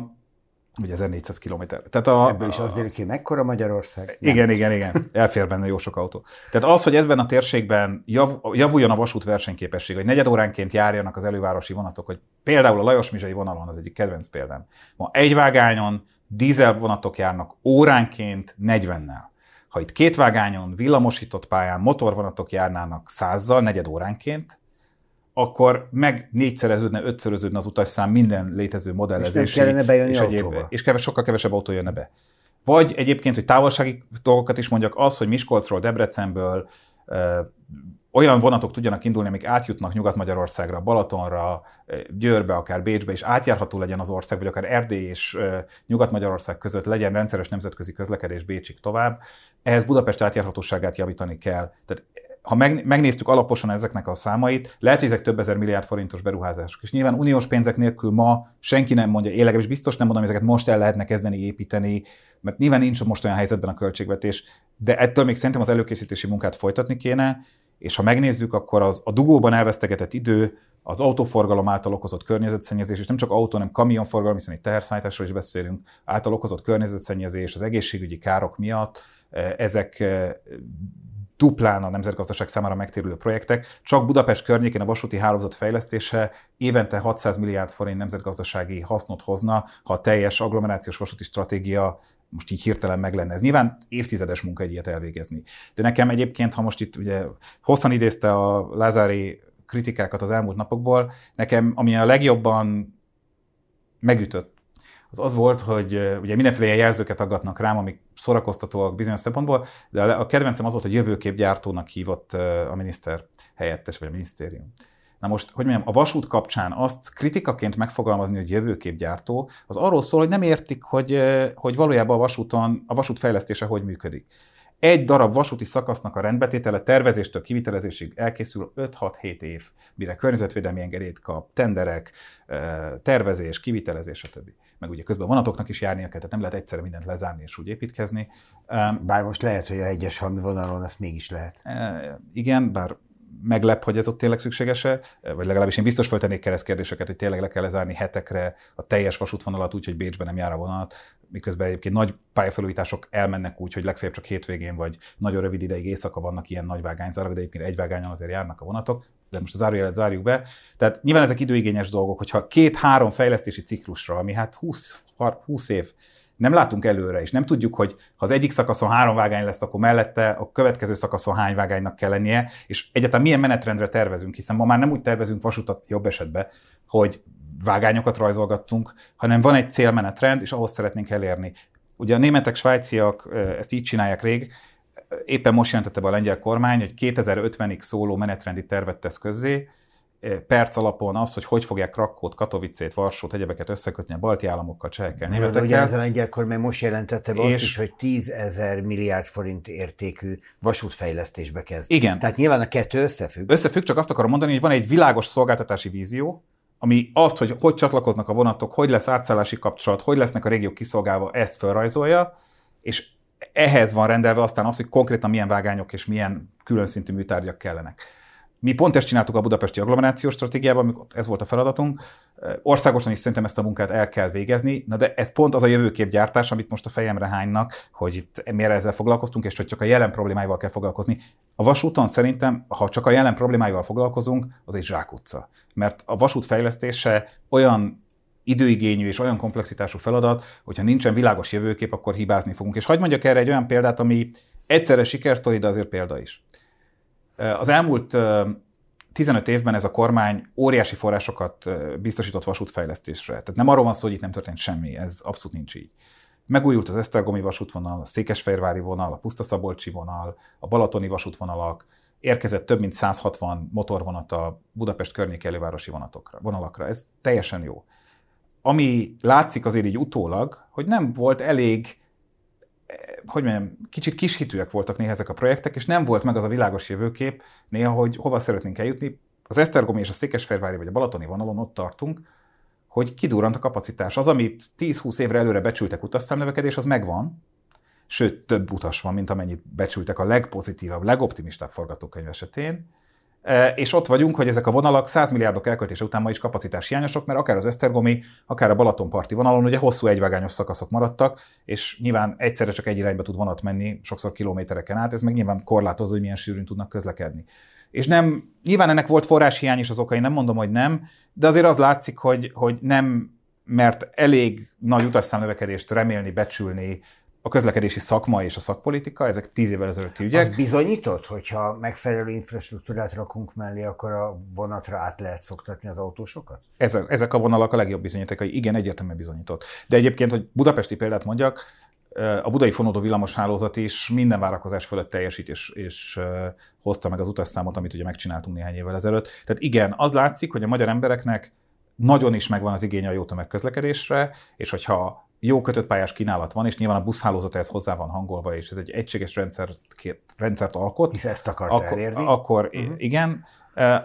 Ugye 1400 km. Tehát a, Ebből is az derül ki, mekkora Magyarország? Nem. Igen, igen, igen. Elfér benne jó sok autó. Tehát az, hogy ebben a térségben jav, javuljon a vasút versenyképesség, hogy negyed óránként járjanak az elővárosi vonatok, hogy például a Lajos Mizsai vonalon, az egyik kedvenc példám. Ma egy vágányon dízel vonatok járnak óránként 40-nel. Ha itt két vágányon, villamosított pályán motorvonatok járnának százzal, negyed óránként, akkor meg négyszereződne, ötszöröződne az utasszám minden létező modellezés. És nem kellene bejönni és, egyéb, és kevés, sokkal kevesebb autó jönne be. Vagy egyébként, hogy távolsági dolgokat is mondjak, az, hogy Miskolcról, Debrecenből ö, olyan vonatok tudjanak indulni, amik átjutnak Nyugat-Magyarországra, Balatonra, Győrbe, akár Bécsbe, és átjárható legyen az ország, vagy akár Erdély és Nyugat-Magyarország között legyen rendszeres nemzetközi közlekedés Bécsig tovább. Ehhez Budapest átjárhatóságát javítani kell. Tehát ha megnéztük alaposan ezeknek a számait, lehet, hogy ezek több ezer milliárd forintos beruházások. És nyilván uniós pénzek nélkül ma senki nem mondja, én legalábbis biztos nem mondom, hogy ezeket most el lehetne kezdeni építeni, mert nyilván nincs most olyan helyzetben a költségvetés, de ettől még szerintem az előkészítési munkát folytatni kéne, és ha megnézzük, akkor az a dugóban elvesztegetett idő, az autóforgalom által okozott környezetszennyezés, és nem csak autó, hanem kamionforgalom, hiszen itt teherszállításról is beszélünk, által okozott környezetszennyezés, az egészségügyi károk miatt, eh, ezek eh, duplán a nemzetgazdaság számára megtérülő projektek. Csak Budapest környékén a vasúti hálózat fejlesztése évente 600 milliárd forint nemzetgazdasági hasznot hozna, ha a teljes agglomerációs vasúti stratégia most így hirtelen meg lenne. Ez nyilván évtizedes munka egy ilyet elvégezni. De nekem egyébként, ha most itt ugye hosszan idézte a Lázári kritikákat az elmúlt napokból, nekem ami a legjobban megütött az az volt, hogy ugye mindenféle jelzőket aggatnak rám, amik szórakoztatóak bizonyos szempontból, de a kedvencem az volt, hogy jövőképgyártónak hívott a miniszter helyettes, vagy a minisztérium. Na most, hogy mondjam, a vasút kapcsán azt kritikaként megfogalmazni, hogy jövőképgyártó, az arról szól, hogy nem értik, hogy, hogy valójában a vasúton, a vasút fejlesztése hogy működik. Egy darab vasúti szakasznak a rendbetétele tervezéstől kivitelezésig elkészül 5-6-7 év, mire környezetvédelmi engedélyt kap, tenderek, tervezés, kivitelezés, stb. Meg ugye közben a vonatoknak is járnia kell, tehát nem lehet egyszerre mindent lezárni és úgy építkezni. Bár most lehet, hogy a egyes halmi vonalon ezt mégis lehet. Igen, bár meglep, hogy ez ott tényleg szükséges-e, vagy legalábbis én biztos föltennék keresztkérdéseket, hogy tényleg le kell lezárni hetekre a teljes vasútvonalat úgy, hogy Bécsben nem jár a vonat, miközben egyébként nagy pályafelújítások elmennek úgy, hogy legfeljebb csak hétvégén vagy nagyon rövid ideig éjszaka vannak ilyen nagy vágányzárak, de egyébként egy vágányon azért járnak a vonatok, de most a zárójelet zárjuk be. Tehát nyilván ezek időigényes dolgok, hogyha két-három fejlesztési ciklusra, ami hát 20, 20 év, nem látunk előre, és nem tudjuk, hogy ha az egyik szakaszon három vágány lesz, akkor mellette a következő szakaszon hány vágánynak kell lennie, és egyáltalán milyen menetrendre tervezünk, hiszen ma már nem úgy tervezünk vasutat jobb esetben, hogy vágányokat rajzolgattunk, hanem van egy célmenetrend, és ahhoz szeretnénk elérni. Ugye a németek, svájciak ezt így csinálják rég, éppen most jelentette be a lengyel kormány, hogy 2050-ig szóló menetrendi tervet tesz közzé, perc alapon az, hogy hogy fogják Krakót, Katowicét, Varsót, egyebeket összekötni a balti államokkal, csehekkel, németekkel. Ugye ez a lengyel kormány most jelentette be és... azt is, hogy 10 ezer milliárd forint értékű vasútfejlesztésbe kezd. Igen. Tehát nyilván a kettő összefügg. Összefügg, csak azt akarom mondani, hogy van egy világos szolgáltatási vízió, ami azt, hogy hogy csatlakoznak a vonatok, hogy lesz átszállási kapcsolat, hogy lesznek a régiók kiszolgálva, ezt felrajzolja, és ehhez van rendelve aztán az, hogy konkrétan milyen vágányok és milyen külön szintű műtárgyak kellenek. Mi pont ezt csináltuk a budapesti agglomerációs stratégiában, amikor ez volt a feladatunk. Országosan is szerintem ezt a munkát el kell végezni, na de ez pont az a jövőkép gyártás, amit most a fejemre hánynak, hogy itt miért ezzel foglalkoztunk, és hogy csak a jelen problémáival kell foglalkozni. A vasúton szerintem, ha csak a jelen problémáival foglalkozunk, az egy zsákutca. Mert a vasút fejlesztése olyan időigényű és olyan komplexitású feladat, hogyha nincsen világos jövőkép, akkor hibázni fogunk. És hagyd mondjak erre egy olyan példát, ami egyszerre sikersztori, de azért példa is. Az elmúlt 15 évben ez a kormány óriási forrásokat biztosított vasútfejlesztésre. Tehát nem arról van szó, hogy itt nem történt semmi, ez abszolút nincs így. Megújult az Esztergomi vasútvonal, a Székesfehérvári vonal, a Pusztaszabolcsi vonal, a Balatoni vasútvonalak, érkezett több mint 160 motorvonat a Budapest környék elővárosi vonatokra, vonalakra. Ez teljesen jó. Ami látszik azért így utólag, hogy nem volt elég hogy mondjam, kicsit kishitűek voltak néha ezek a projektek, és nem volt meg az a világos jövőkép néha, hogy hova szeretnénk eljutni. Az Esztergomi és a Székesfehérvári vagy a Balatoni vonalon ott tartunk, hogy kidurrant a kapacitás. Az, amit 10-20 évre előre becsültek utasszámnövekedés, az megvan, sőt, több utas van, mint amennyit becsültek a legpozitívabb, legoptimistább forgatókönyv esetén, és ott vagyunk, hogy ezek a vonalak 100 milliárdok elköltése után ma is kapacitás hiányosak, mert akár az Esztergomi, akár a Balatonparti vonalon ugye hosszú egyvágányos szakaszok maradtak, és nyilván egyszerre csak egy irányba tud vonat menni, sokszor kilométereken át, ez meg nyilván korlátozó, hogy milyen sűrűn tudnak közlekedni. És nem, nyilván ennek volt forráshiány is az okai, nem mondom, hogy nem, de azért az látszik, hogy, hogy nem mert elég nagy utasszámnövekedést remélni, becsülni, a közlekedési szakma és a szakpolitika, ezek tíz évvel ezelőtti ügyek. Az bizonyított, hogyha megfelelő infrastruktúrát rakunk mellé, akkor a vonatra át lehet szoktatni az autósokat? Ezek, ezek a vonalak a legjobb bizonyítékai, igen, egyértelműen bizonyított. De egyébként, hogy budapesti példát mondjak, a budai fonódó villamos hálózat is minden várakozás fölött teljesít, és, és hozta meg az utasszámot, amit ugye megcsináltunk néhány évvel ezelőtt. Tehát igen, az látszik, hogy a magyar embereknek nagyon is megvan az igénye a jó tömegközlekedésre, és hogyha jó kötött pályás kínálat van, és nyilván a buszhálózat ehhez hozzá van hangolva, és ez egy egységes rendszer, rendszert alkot. Hisz ezt akart akkor, elérni. Akkor uh-huh. igen,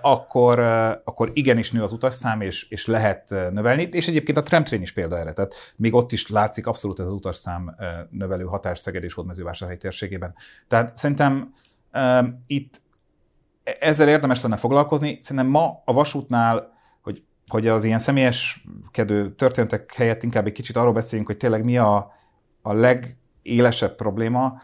akkor, akkor igenis nő az utasszám, és, és lehet növelni. És egyébként a tramtrain is példa erre. Tehát még ott is látszik abszolút ez az utasszám növelő hatás Szeged és Hódmezővásárhely térségében. Tehát szerintem itt ezzel érdemes lenne foglalkozni. Szerintem ma a vasútnál hogy az ilyen személyeskedő történetek helyett inkább egy kicsit arról beszéljünk, hogy tényleg mi a, a legélesebb probléma.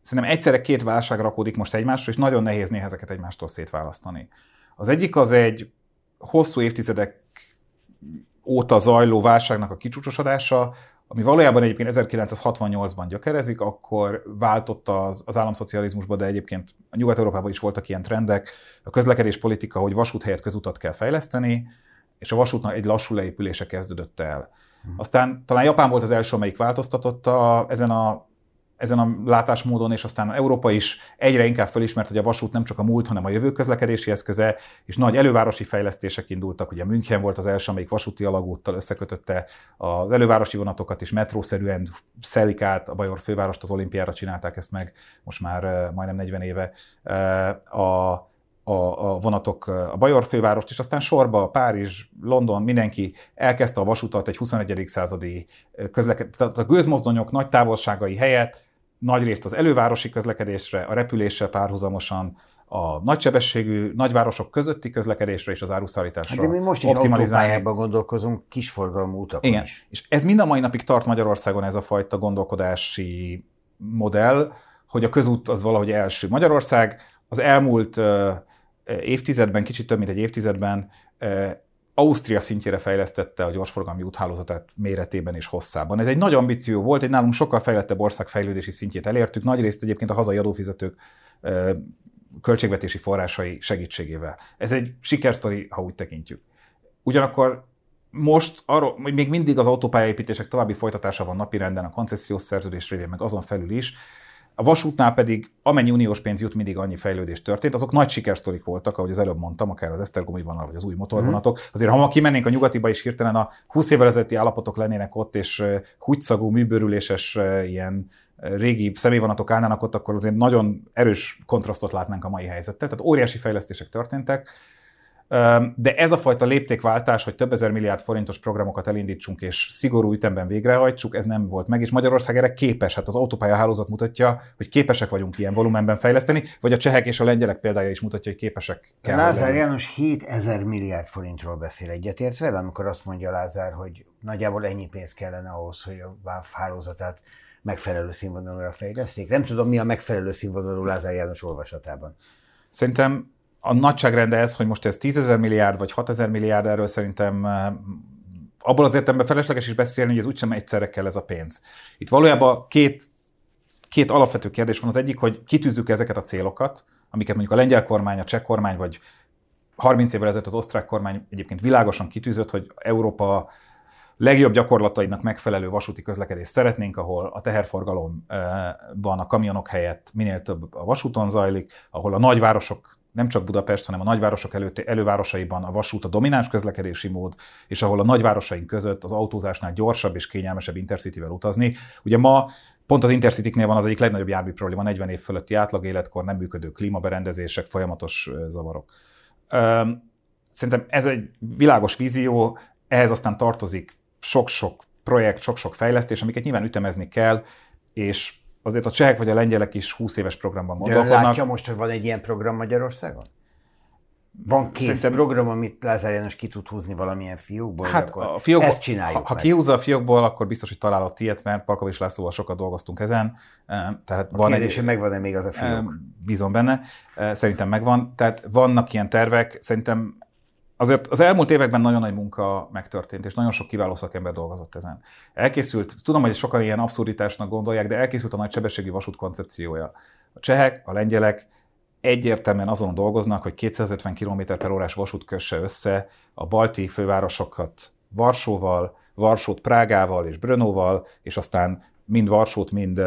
Szerintem egyszerre két válság rakódik most egymásra, és nagyon nehéz néha ezeket egymástól szétválasztani. Az egyik az egy hosszú évtizedek óta zajló válságnak a kicsúcsosodása, ami valójában egyébként 1968-ban gyökerezik, akkor váltott az, az államszocializmusba, de egyébként a Nyugat-Európában is voltak ilyen trendek, a közlekedés politika, hogy vasút helyett közutat kell fejleszteni, és a vasútnak egy lassú leépülése kezdődött el. Hmm. Aztán talán Japán volt az első, amelyik változtatott a, ezen, a, ezen a látásmódon, és aztán Európa is egyre inkább felismert, hogy a vasút nem csak a múlt, hanem a jövő közlekedési eszköze, és nagy elővárosi fejlesztések indultak. Ugye München volt az első, amelyik vasúti alagúttal összekötötte az elővárosi vonatokat, és metrószerűen szelik át a Bajor fővárost, az olimpiára csinálták ezt meg, most már majdnem 40 éve. A, a, a vonatok a Bajor fővárost, és aztán sorba Párizs, London, mindenki elkezdte a vasutat egy 21. századi közlekedés, tehát a gőzmozdonyok nagy távolságai helyett nagy részt az elővárosi közlekedésre, a repüléssel párhuzamosan a nagysebességű nagyvárosok közötti közlekedésre és az áruszállításra hát de mi most is autópályában gondolkozunk, kisforgalmú utakon Igen. is. És ez mind a mai napig tart Magyarországon ez a fajta gondolkodási modell, hogy a közút az valahogy első. Magyarország az elmúlt évtizedben, kicsit több mint egy évtizedben Ausztria szintjére fejlesztette a gyorsforgalmi úthálózatát méretében és hosszában. Ez egy nagy ambíció volt, egy nálunk sokkal fejlettebb ország fejlődési szintjét elértük, nagyrészt egyébként a hazai adófizetők költségvetési forrásai segítségével. Ez egy sikersztori, ha úgy tekintjük. Ugyanakkor most arról, még mindig az autópályaépítések további folytatása van napirenden, a koncesziós szerződés révén, meg azon felül is, a vasútnál pedig amennyi uniós pénz jut, mindig annyi fejlődés történt. Azok nagy sikersztorik voltak, ahogy az előbb mondtam, akár az Esztergomi vonal, vagy az új motorvonatok. Mhm. Azért, ha ma kimennénk a nyugatiba is hirtelen a 20 évvel ezelőtti állapotok lennének ott, és húgyszagú, műbőrüléses ilyen régi személyvonatok állnának ott, akkor azért nagyon erős kontrasztot látnánk a mai helyzettel. Tehát óriási fejlesztések történtek. De ez a fajta léptékváltás, hogy több ezer milliárd forintos programokat elindítsunk és szigorú ütemben végrehajtsuk, ez nem volt meg, és Magyarország erre képes. Hát az autópálya hálózat mutatja, hogy képesek vagyunk ilyen volumenben fejleszteni, vagy a csehek és a lengyelek példája is mutatja, hogy képesek kell. Lázár János 7 ezer milliárd forintról beszél egyetért vele, amikor azt mondja Lázár, hogy nagyjából ennyi pénz kellene ahhoz, hogy a VÁV hálózatát megfelelő színvonalra fejleszték. Nem tudom, mi a megfelelő színvonalú Lázár János olvasatában. Szerintem a nagyságrende ez, hogy most ez 10 ezer milliárd vagy 6 ezer milliárd, erről szerintem eh, abból az értelemben felesleges is beszélni, hogy ez úgysem egyszerre kell ez a pénz. Itt valójában két, két alapvető kérdés van. Az egyik, hogy kitűzzük ezeket a célokat, amiket mondjuk a lengyel kormány, a cseh kormány, vagy 30 évvel ezelőtt az osztrák kormány egyébként világosan kitűzött, hogy Európa legjobb gyakorlatainak megfelelő vasúti közlekedést szeretnénk, ahol a teherforgalomban a kamionok helyett minél több a vasúton zajlik, ahol a nagyvárosok nem csak Budapest, hanem a nagyvárosok előtt, elővárosaiban a vasút a domináns közlekedési mód, és ahol a nagyvárosaink között az autózásnál gyorsabb és kényelmesebb intercityvel utazni. Ugye ma pont az intercityknél van az egyik legnagyobb jármű probléma, 40 év fölötti átlag életkor, nem működő klímaberendezések, folyamatos zavarok. Szerintem ez egy világos vízió, ehhez aztán tartozik sok-sok projekt, sok-sok fejlesztés, amiket nyilván ütemezni kell, és azért a csehek vagy a lengyelek is 20 éves programban gondolkodnak. De látja most, hogy van egy ilyen program Magyarországon? Van két Szerintem... program, amit Lázár János ki tud húzni valamilyen fiókból, hát akkor a fiókból, ezt csináljuk Ha, ha kihúzza a fiókból, akkor biztos, hogy találott ilyet, mert Parkovics Lászlóval sokat dolgoztunk ezen. Tehát a van kérdés, egy, megvan-e még az a fiók? Bízom benne. Szerintem megvan. Tehát vannak ilyen tervek. Szerintem azért az elmúlt években nagyon nagy munka megtörtént, és nagyon sok kiváló szakember dolgozott ezen. Elkészült, tudom, hogy sokan ilyen abszurditásnak gondolják, de elkészült a nagy sebességi vasút koncepciója. A csehek, a lengyelek egyértelműen azon dolgoznak, hogy 250 km per órás vasút kösse össze a balti fővárosokat Varsóval, Varsót Prágával és Brnóval, és aztán mind Varsót, mind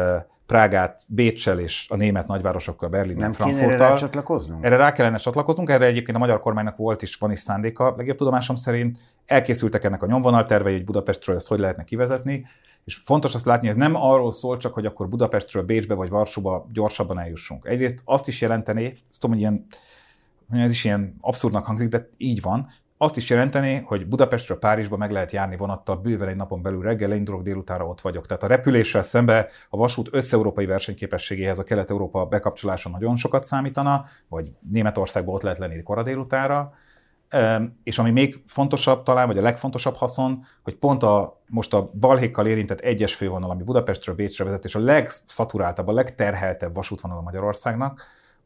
Prágát, Bécsel és a német nagyvárosokkal, Berlin, Nem Frankfurttal. erre csatlakoznunk? Erre rá kellene csatlakoznunk, erre egyébként a magyar kormánynak volt is, van is szándéka, legjobb tudomásom szerint. Elkészültek ennek a nyomvonaltervei, hogy Budapestről ezt hogy lehetne kivezetni, és fontos azt látni, ez nem arról szól csak, hogy akkor Budapestről Bécsbe vagy Varsóba gyorsabban eljussunk. Egyrészt azt is jelenteni, azt tudom, hogy ilyen, ez is ilyen abszurdnak hangzik, de így van, azt is jelenteni, hogy Budapestről Párizsba meg lehet járni vonattal bőven egy napon belül reggel, indulok délutára ott vagyok. Tehát a repüléssel szembe a vasút összeurópai versenyképességéhez a Kelet-Európa bekapcsolása nagyon sokat számítana, vagy Németországban ott lehet lenni kora délutára. És ami még fontosabb talán, vagy a legfontosabb haszon, hogy pont a most a balhékkal érintett egyes fővonal, ami Budapestről Bécsre vezet, és a legszaturáltabb, a legterheltebb vasútvonal a Magyarországnak,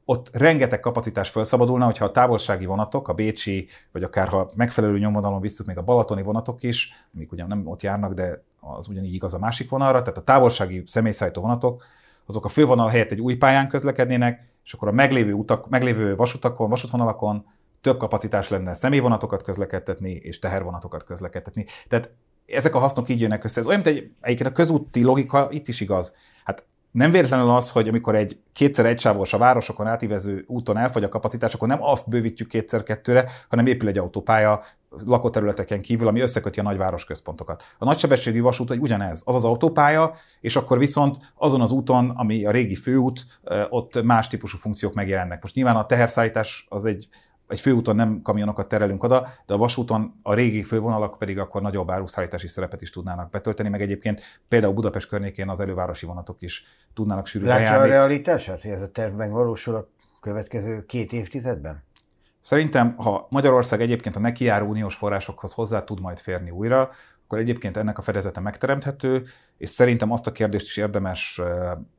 ott rengeteg kapacitás felszabadulna, hogyha a távolsági vonatok, a bécsi, vagy akár ha megfelelő nyomvonalon visszük még a balatoni vonatok is, amik ugyan nem ott járnak, de az ugyanígy igaz a másik vonalra, tehát a távolsági személyszállító vonatok, azok a fővonal helyett egy új pályán közlekednének, és akkor a meglévő, utak, meglévő vasutakon, vasútvonalakon több kapacitás lenne személyvonatokat közlekedtetni és tehervonatokat közlekedtetni. Tehát ezek a hasznok így jönnek össze. Ez olyan, mint egy, egyébként a közúti logika itt is igaz. Hát nem véletlenül az, hogy amikor egy kétszer egysávos a városokon átívező úton elfogy a kapacitás, akkor nem azt bővítjük kétszer kettőre, hanem épül egy autópálya lakóterületeken kívül, ami összeköti a nagyváros központokat. A nagysebességű vasút egy ugyanez, az az autópálya, és akkor viszont azon az úton, ami a régi főút, ott más típusú funkciók megjelennek. Most nyilván a teherszállítás az egy egy főúton nem kamionokat terelünk oda, de a vasúton a régi fővonalak pedig akkor nagyobb áruszállítási szerepet is tudnának betölteni, meg egyébként például Budapest környékén az elővárosi vonatok is tudnának sűrűn Látja járni. a realitását, hogy ez a terv megvalósul a következő két évtizedben? Szerintem, ha Magyarország egyébként a nekiáró uniós forrásokhoz hozzá tud majd férni újra, akkor egyébként ennek a fedezete megteremthető, és szerintem azt a kérdést is érdemes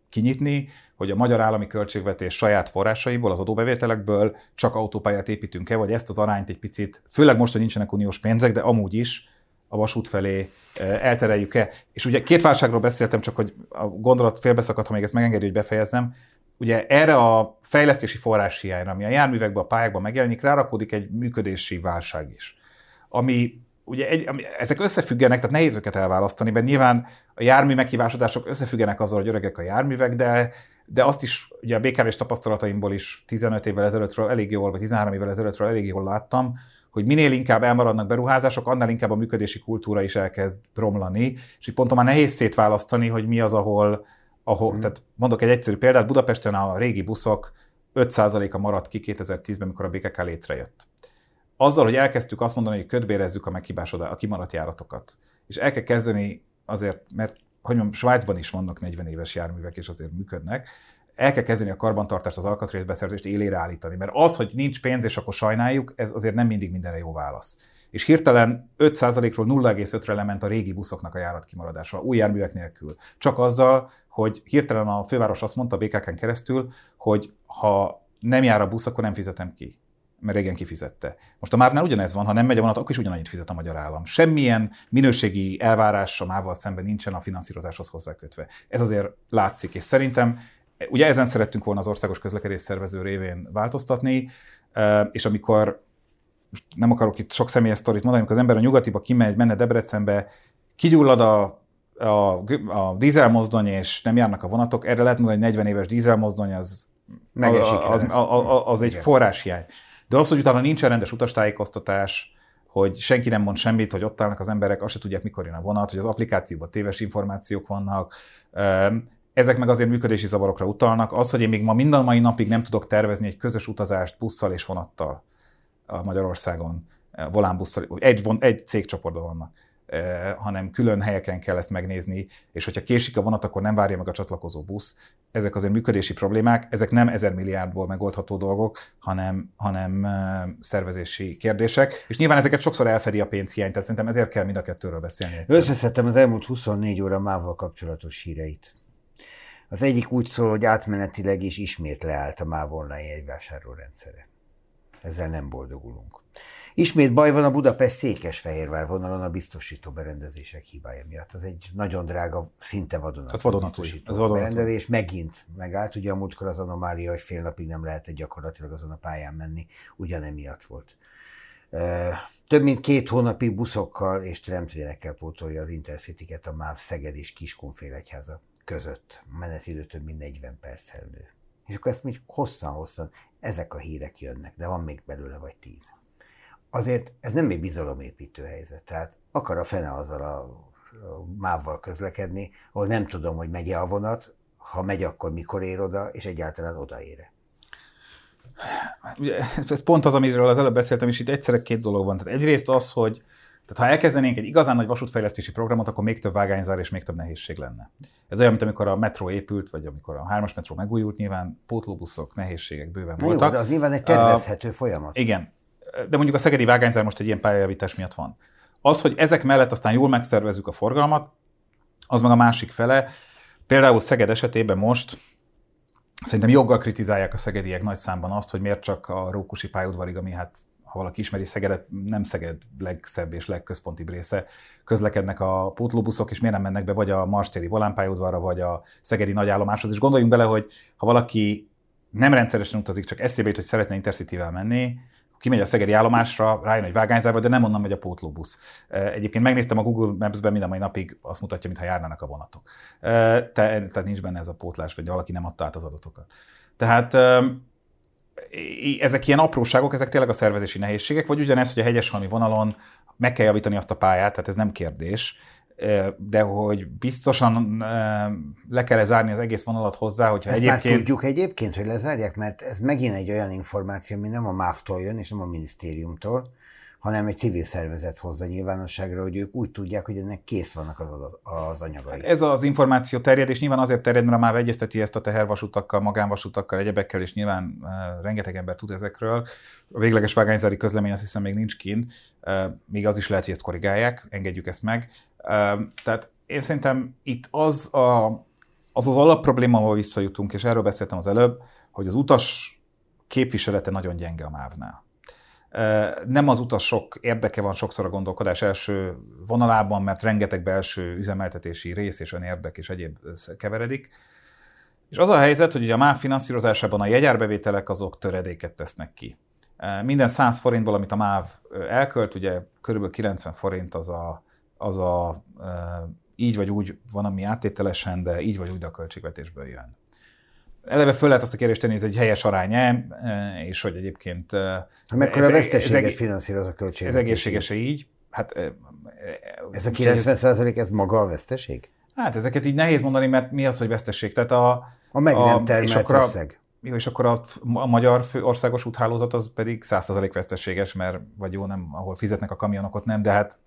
kinyitni, hogy a magyar állami költségvetés saját forrásaiból, az adóbevételekből csak autópályát építünk-e, vagy ezt az arányt egy picit, főleg most, hogy nincsenek uniós pénzek, de amúgy is a vasút felé eltereljük-e. És ugye két válságról beszéltem, csak hogy a gondolat félbeszakadt, ha még ezt megengedi, hogy befejezzem. Ugye erre a fejlesztési forrás hiányra, ami a járművekben, a pályákban megjelenik, rárakódik egy működési válság is. Ami ugye egy, ezek összefüggenek, tehát nehéz őket elválasztani, mert nyilván a jármű meghívásodások összefüggenek azzal, hogy öregek a járművek, de, de azt is, ugye a BKV-s tapasztalataimból is 15 évvel ezelőttről elég jól, vagy 13 évvel ezelőttről elég jól láttam, hogy minél inkább elmaradnak beruházások, annál inkább a működési kultúra is elkezd romlani, és itt ponton már nehéz szétválasztani, hogy mi az, ahol, ahol mm. tehát mondok egy egyszerű példát, Budapesten a régi buszok 5%-a maradt ki 2010-ben, mikor a BKK létrejött azzal, hogy elkezdtük azt mondani, hogy ködbérezzük a meghibásodás, a kimaradt járatokat, és el kell kezdeni azért, mert hogy mondjam, Svájcban is vannak 40 éves járművek, és azért működnek, el kell kezdeni a karbantartást, az alkatrészbeszerzést élére állítani. Mert az, hogy nincs pénz, és akkor sajnáljuk, ez azért nem mindig mindenre jó válasz. És hirtelen 5%-ról 0,5-re lement a régi buszoknak a járat kimaradása, új járművek nélkül. Csak azzal, hogy hirtelen a főváros azt mondta BKK-n keresztül, hogy ha nem jár a busz, akkor nem fizetem ki mert régen kifizette. Most a MÁV-nál ugyanez van, ha nem megy a vonat, akkor is ugyanannyit fizet a magyar állam. Semmilyen minőségi elvárás a MÁV-val szemben nincsen a finanszírozáshoz hozzákötve. Ez azért látszik, és szerintem ugye ezen szerettünk volna az országos közlekedés szervező révén változtatni, és amikor most nem akarok itt sok személyes sztorit mondani, amikor az ember a nyugatiba kimegy, menne Debrecenbe, kigyullad a a, a dízelmozdony, és nem járnak a vonatok, erre lehet mondani, hogy 40 éves dízelmozdony, az, az, az, az, az, az egy forráshiány. De az, hogy utána nincsen rendes utastájékoztatás, hogy senki nem mond semmit, hogy ott állnak az emberek, azt se tudják, mikor jön a vonat, hogy az applikációban téves információk vannak, ezek meg azért működési zavarokra utalnak. Az, hogy én még ma minden mai napig nem tudok tervezni egy közös utazást busszal és vonattal a Magyarországon, volánbusszal, egy, egy cégcsoportban vannak hanem külön helyeken kell ezt megnézni, és hogyha késik a vonat, akkor nem várja meg a csatlakozó busz. Ezek azért működési problémák, ezek nem ezer milliárdból megoldható dolgok, hanem, hanem szervezési kérdések, és nyilván ezeket sokszor elfedi a pénzhiány, tehát szerintem ezért kell mind a kettőről beszélni. Összeszedtem az elmúlt 24 óra mával kapcsolatos híreit. Az egyik úgy szól, hogy átmenetileg is ismét leállt a MÁV online jegyvásárló rendszere. Ezzel nem boldogulunk. Ismét baj van a Budapest-Székesfehérvár vonalon a biztosító berendezések hibája miatt. Az egy nagyon drága, szinte vadonatúj, vadonatúj. biztosító berendezés. Megint megállt, ugye a múltkor az anomália, hogy fél napig nem lehetett gyakorlatilag azon a pályán menni, ugyanemiatt volt. Több mint két hónapig buszokkal és tramtrénekkel pótolja az Intercity-ket a MÁV Szeged és Kiskunfélegyháza között. Menetidő több mint 40 perccel nő. És akkor ezt még hosszan-hosszan ezek a hírek jönnek, de van még belőle vagy tíz azért ez nem egy bizalomépítő helyzet. Tehát akar a fene azzal a, mávval közlekedni, ahol nem tudom, hogy megy a vonat, ha megy, akkor mikor ér oda, és egyáltalán odaére. Ugye, ez pont az, amiről az előbb beszéltem, és itt egyszerre két dolog van. Tehát egyrészt az, hogy tehát ha elkezdenénk egy igazán nagy vasútfejlesztési programot, akkor még több vágányzár és még több nehézség lenne. Ez olyan, mint amikor a metró épült, vagy amikor a hármas metró megújult, nyilván pótlóbuszok, nehézségek bőven Na voltak. Jó, de az nyilván egy tervezhető uh, folyamat. Igen, de mondjuk a szegedi vágányzár most egy ilyen pályajavítás miatt van. Az, hogy ezek mellett aztán jól megszervezzük a forgalmat, az meg a másik fele. Például Szeged esetében most szerintem joggal kritizálják a szegediek nagy számban azt, hogy miért csak a Rókusi pályaudvarig, ami hát ha valaki ismeri Szegedet, nem Szeged legszebb és legközpontibb része, közlekednek a pótlóbuszok, és miért nem mennek be vagy a Marstéri volánpályaudvarra, vagy a Szegedi nagyállomáshoz. És gondoljunk bele, hogy ha valaki nem rendszeresen utazik, csak eszébe jut, hogy szeretne Intercity-vel menni, kimegy a szegedi állomásra, rájön egy vágányzárba, de nem onnan megy a pótlóbusz. Egyébként megnéztem a Google Maps-ben minden mai napig, azt mutatja, mintha járnának a vonatok. Te, tehát nincs benne ez a pótlás, vagy valaki nem adta át az adatokat. Tehát ezek ilyen apróságok, ezek tényleg a szervezési nehézségek, vagy ugyanez, hogy a hegyeshalmi vonalon meg kell javítani azt a pályát, tehát ez nem kérdés, de hogy biztosan le kell zárni az egész vonalat hozzá, hogyha Ezt egyébként... már tudjuk egyébként, hogy lezárják, mert ez megint egy olyan információ, ami nem a MÁV-tól jön, és nem a minisztériumtól, hanem egy civil szervezet hozza nyilvánosságra, hogy ők úgy tudják, hogy ennek kész vannak az, az anyagai. Ez az információ terjed, és nyilván azért terjed, mert már egyezteti ezt a tehervasutakkal, magánvasutakkal, egyebekkel, és nyilván uh, rengeteg ember tud ezekről. A végleges vágányzári közlemény azt hiszem még nincs kint, uh, még az is lehet, hogy ezt korrigálják, engedjük ezt meg. Uh, tehát én szerintem itt az a, az, az alapprobléma, ahol visszajutunk, és erről beszéltem az előbb, hogy az utas képviselete nagyon gyenge a mávnál nem az utasok érdeke van sokszor a gondolkodás első vonalában, mert rengeteg belső üzemeltetési rész és önérdek és egyéb keveredik. És az a helyzet, hogy ugye a MÁV finanszírozásában a jegyárbevételek azok töredéket tesznek ki. Minden 100 forintból, amit a MÁV elkölt, ugye körülbelül 90 forint az a, az a így vagy úgy van, ami áttételesen, de így vagy úgy a költségvetésből jön eleve föl lehet azt a kérdést tenni, hogy ez egy helyes arány e, és hogy egyébként... Mekkora ez, veszteséget ez, finanszíroz a költségvetés? Ez egészséges így? Hát, ez a 90 százalék, ez maga a veszteség? Hát ezeket így nehéz mondani, mert mi az, hogy veszteség? Tehát a, a meg nem termelt és akkor a, összeg. Jó, és akkor a, a magyar fő országos úthálózat az pedig 100% veszteséges, mert vagy jó, nem, ahol fizetnek a kamionok, ott nem, de hát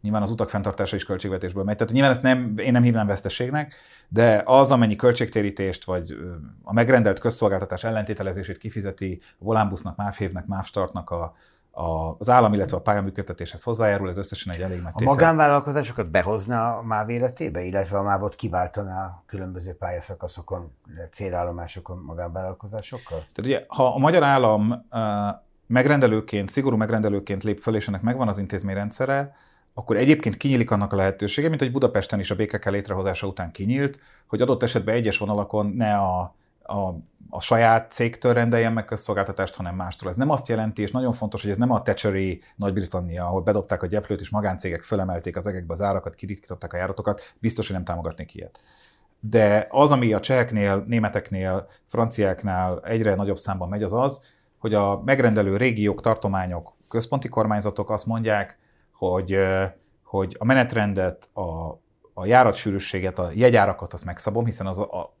nyilván az utak fenntartása is költségvetésből megy. Tehát nyilván ezt nem, én nem hívnám veszteségnek, de az, amennyi költségtérítést vagy a megrendelt közszolgáltatás ellentételezését kifizeti a volánbusznak, MÁV-hévnek, MÁV-startnak a, a, az állam, illetve a pályaműködtetéshez hozzájárul, ez összesen egy elég nagy A magánvállalkozásokat behozna a MÁV életébe, illetve a MÁV-ot kiváltaná a különböző pályaszakaszokon, célállomásokon magánvállalkozásokkal? Tehát ugye, ha a magyar állam megrendelőként, szigorú megrendelőként lép föl, és ennek megvan az intézményrendszere, akkor egyébként kinyílik annak a lehetősége, mint hogy Budapesten is a BKK létrehozása után kinyílt, hogy adott esetben egyes vonalakon ne a, a, a saját cégtől rendeljen meg közszolgáltatást, hanem mástól. Ez nem azt jelenti, és nagyon fontos, hogy ez nem a Thatcheri Nagy-Britannia, ahol bedobták a gyeplőt, és magáncégek fölemelték az egekbe az árakat, kiritkították a járatokat, biztos, hogy nem támogatnék ilyet. De az, ami a cseheknél, németeknél, franciáknál egyre nagyobb számban megy, az az, hogy a megrendelő régiók, tartományok, központi kormányzatok azt mondják, hogy, hogy a menetrendet, a, a járatsűrűséget, a jegyárakat azt megszabom, hiszen az, a,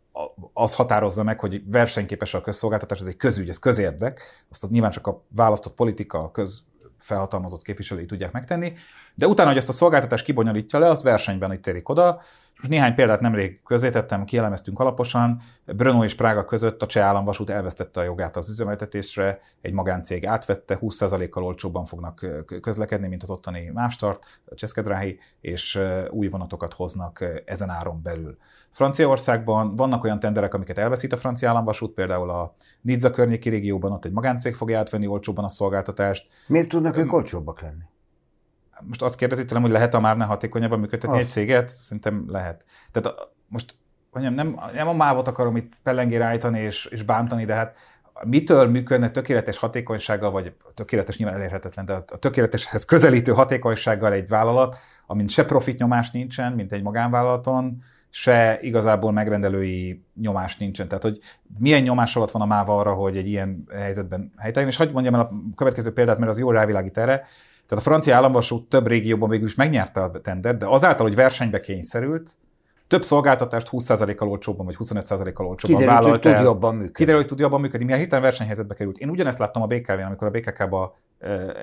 az határozza meg, hogy versenyképes a közszolgáltatás, ez egy közügy, ez közérdek, azt az nyilván csak a választott politika, a köz felhatalmazott képviselői tudják megtenni, de utána, hogy ezt a szolgáltatást kibonyolítja le, azt versenyben itt térik oda, most néhány példát nemrég közétettem, kielemeztünk alaposan. Brno és Prága között a cseh államvasút elvesztette a jogát az üzemeltetésre, egy magáncég átvette, 20%-kal olcsóbban fognak közlekedni, mint az ottani Mávstart, a Cseszkedráhi, és új vonatokat hoznak ezen áron belül. Franciaországban vannak olyan tenderek, amiket elveszít a francia államvasút, például a Nizza környéki régióban ott egy magáncég fogja átvenni olcsóban a szolgáltatást. Miért tudnak ők olcsóbbak lenni? Most azt kérdezi tőlem, hogy lehet a már ne hatékonyabban működtetni az. egy céget? Szerintem lehet. Tehát most mondjam, nem, nem a mávot akarom itt pellengére állítani és, és bántani, de hát mitől működne tökéletes hatékonysággal, vagy tökéletes nyilván elérhetetlen, de a tökéleteshez közelítő hatékonysággal egy vállalat, amint se profit nyomás nincsen, mint egy magánvállalaton, se igazából megrendelői nyomás nincsen. Tehát, hogy milyen nyomás alatt van a máva arra, hogy egy ilyen helyzetben helytelen. És hagyd mondjam el a következő példát, mert az jó rávilágít erre. Tehát a francia államvasút több régióban végül is megnyerte a tendert, de azáltal, hogy versenybe kényszerült, több szolgáltatást 20%-kal olcsóbban, vagy 25%-kal olcsóbban Kiderült, vállalt hogy tud jobban működni. Kiderült, hogy tud jobban működni, milyen hirtelen versenyhelyzetbe került. Én ugyanezt láttam a BKV-n, amikor a BKK-ba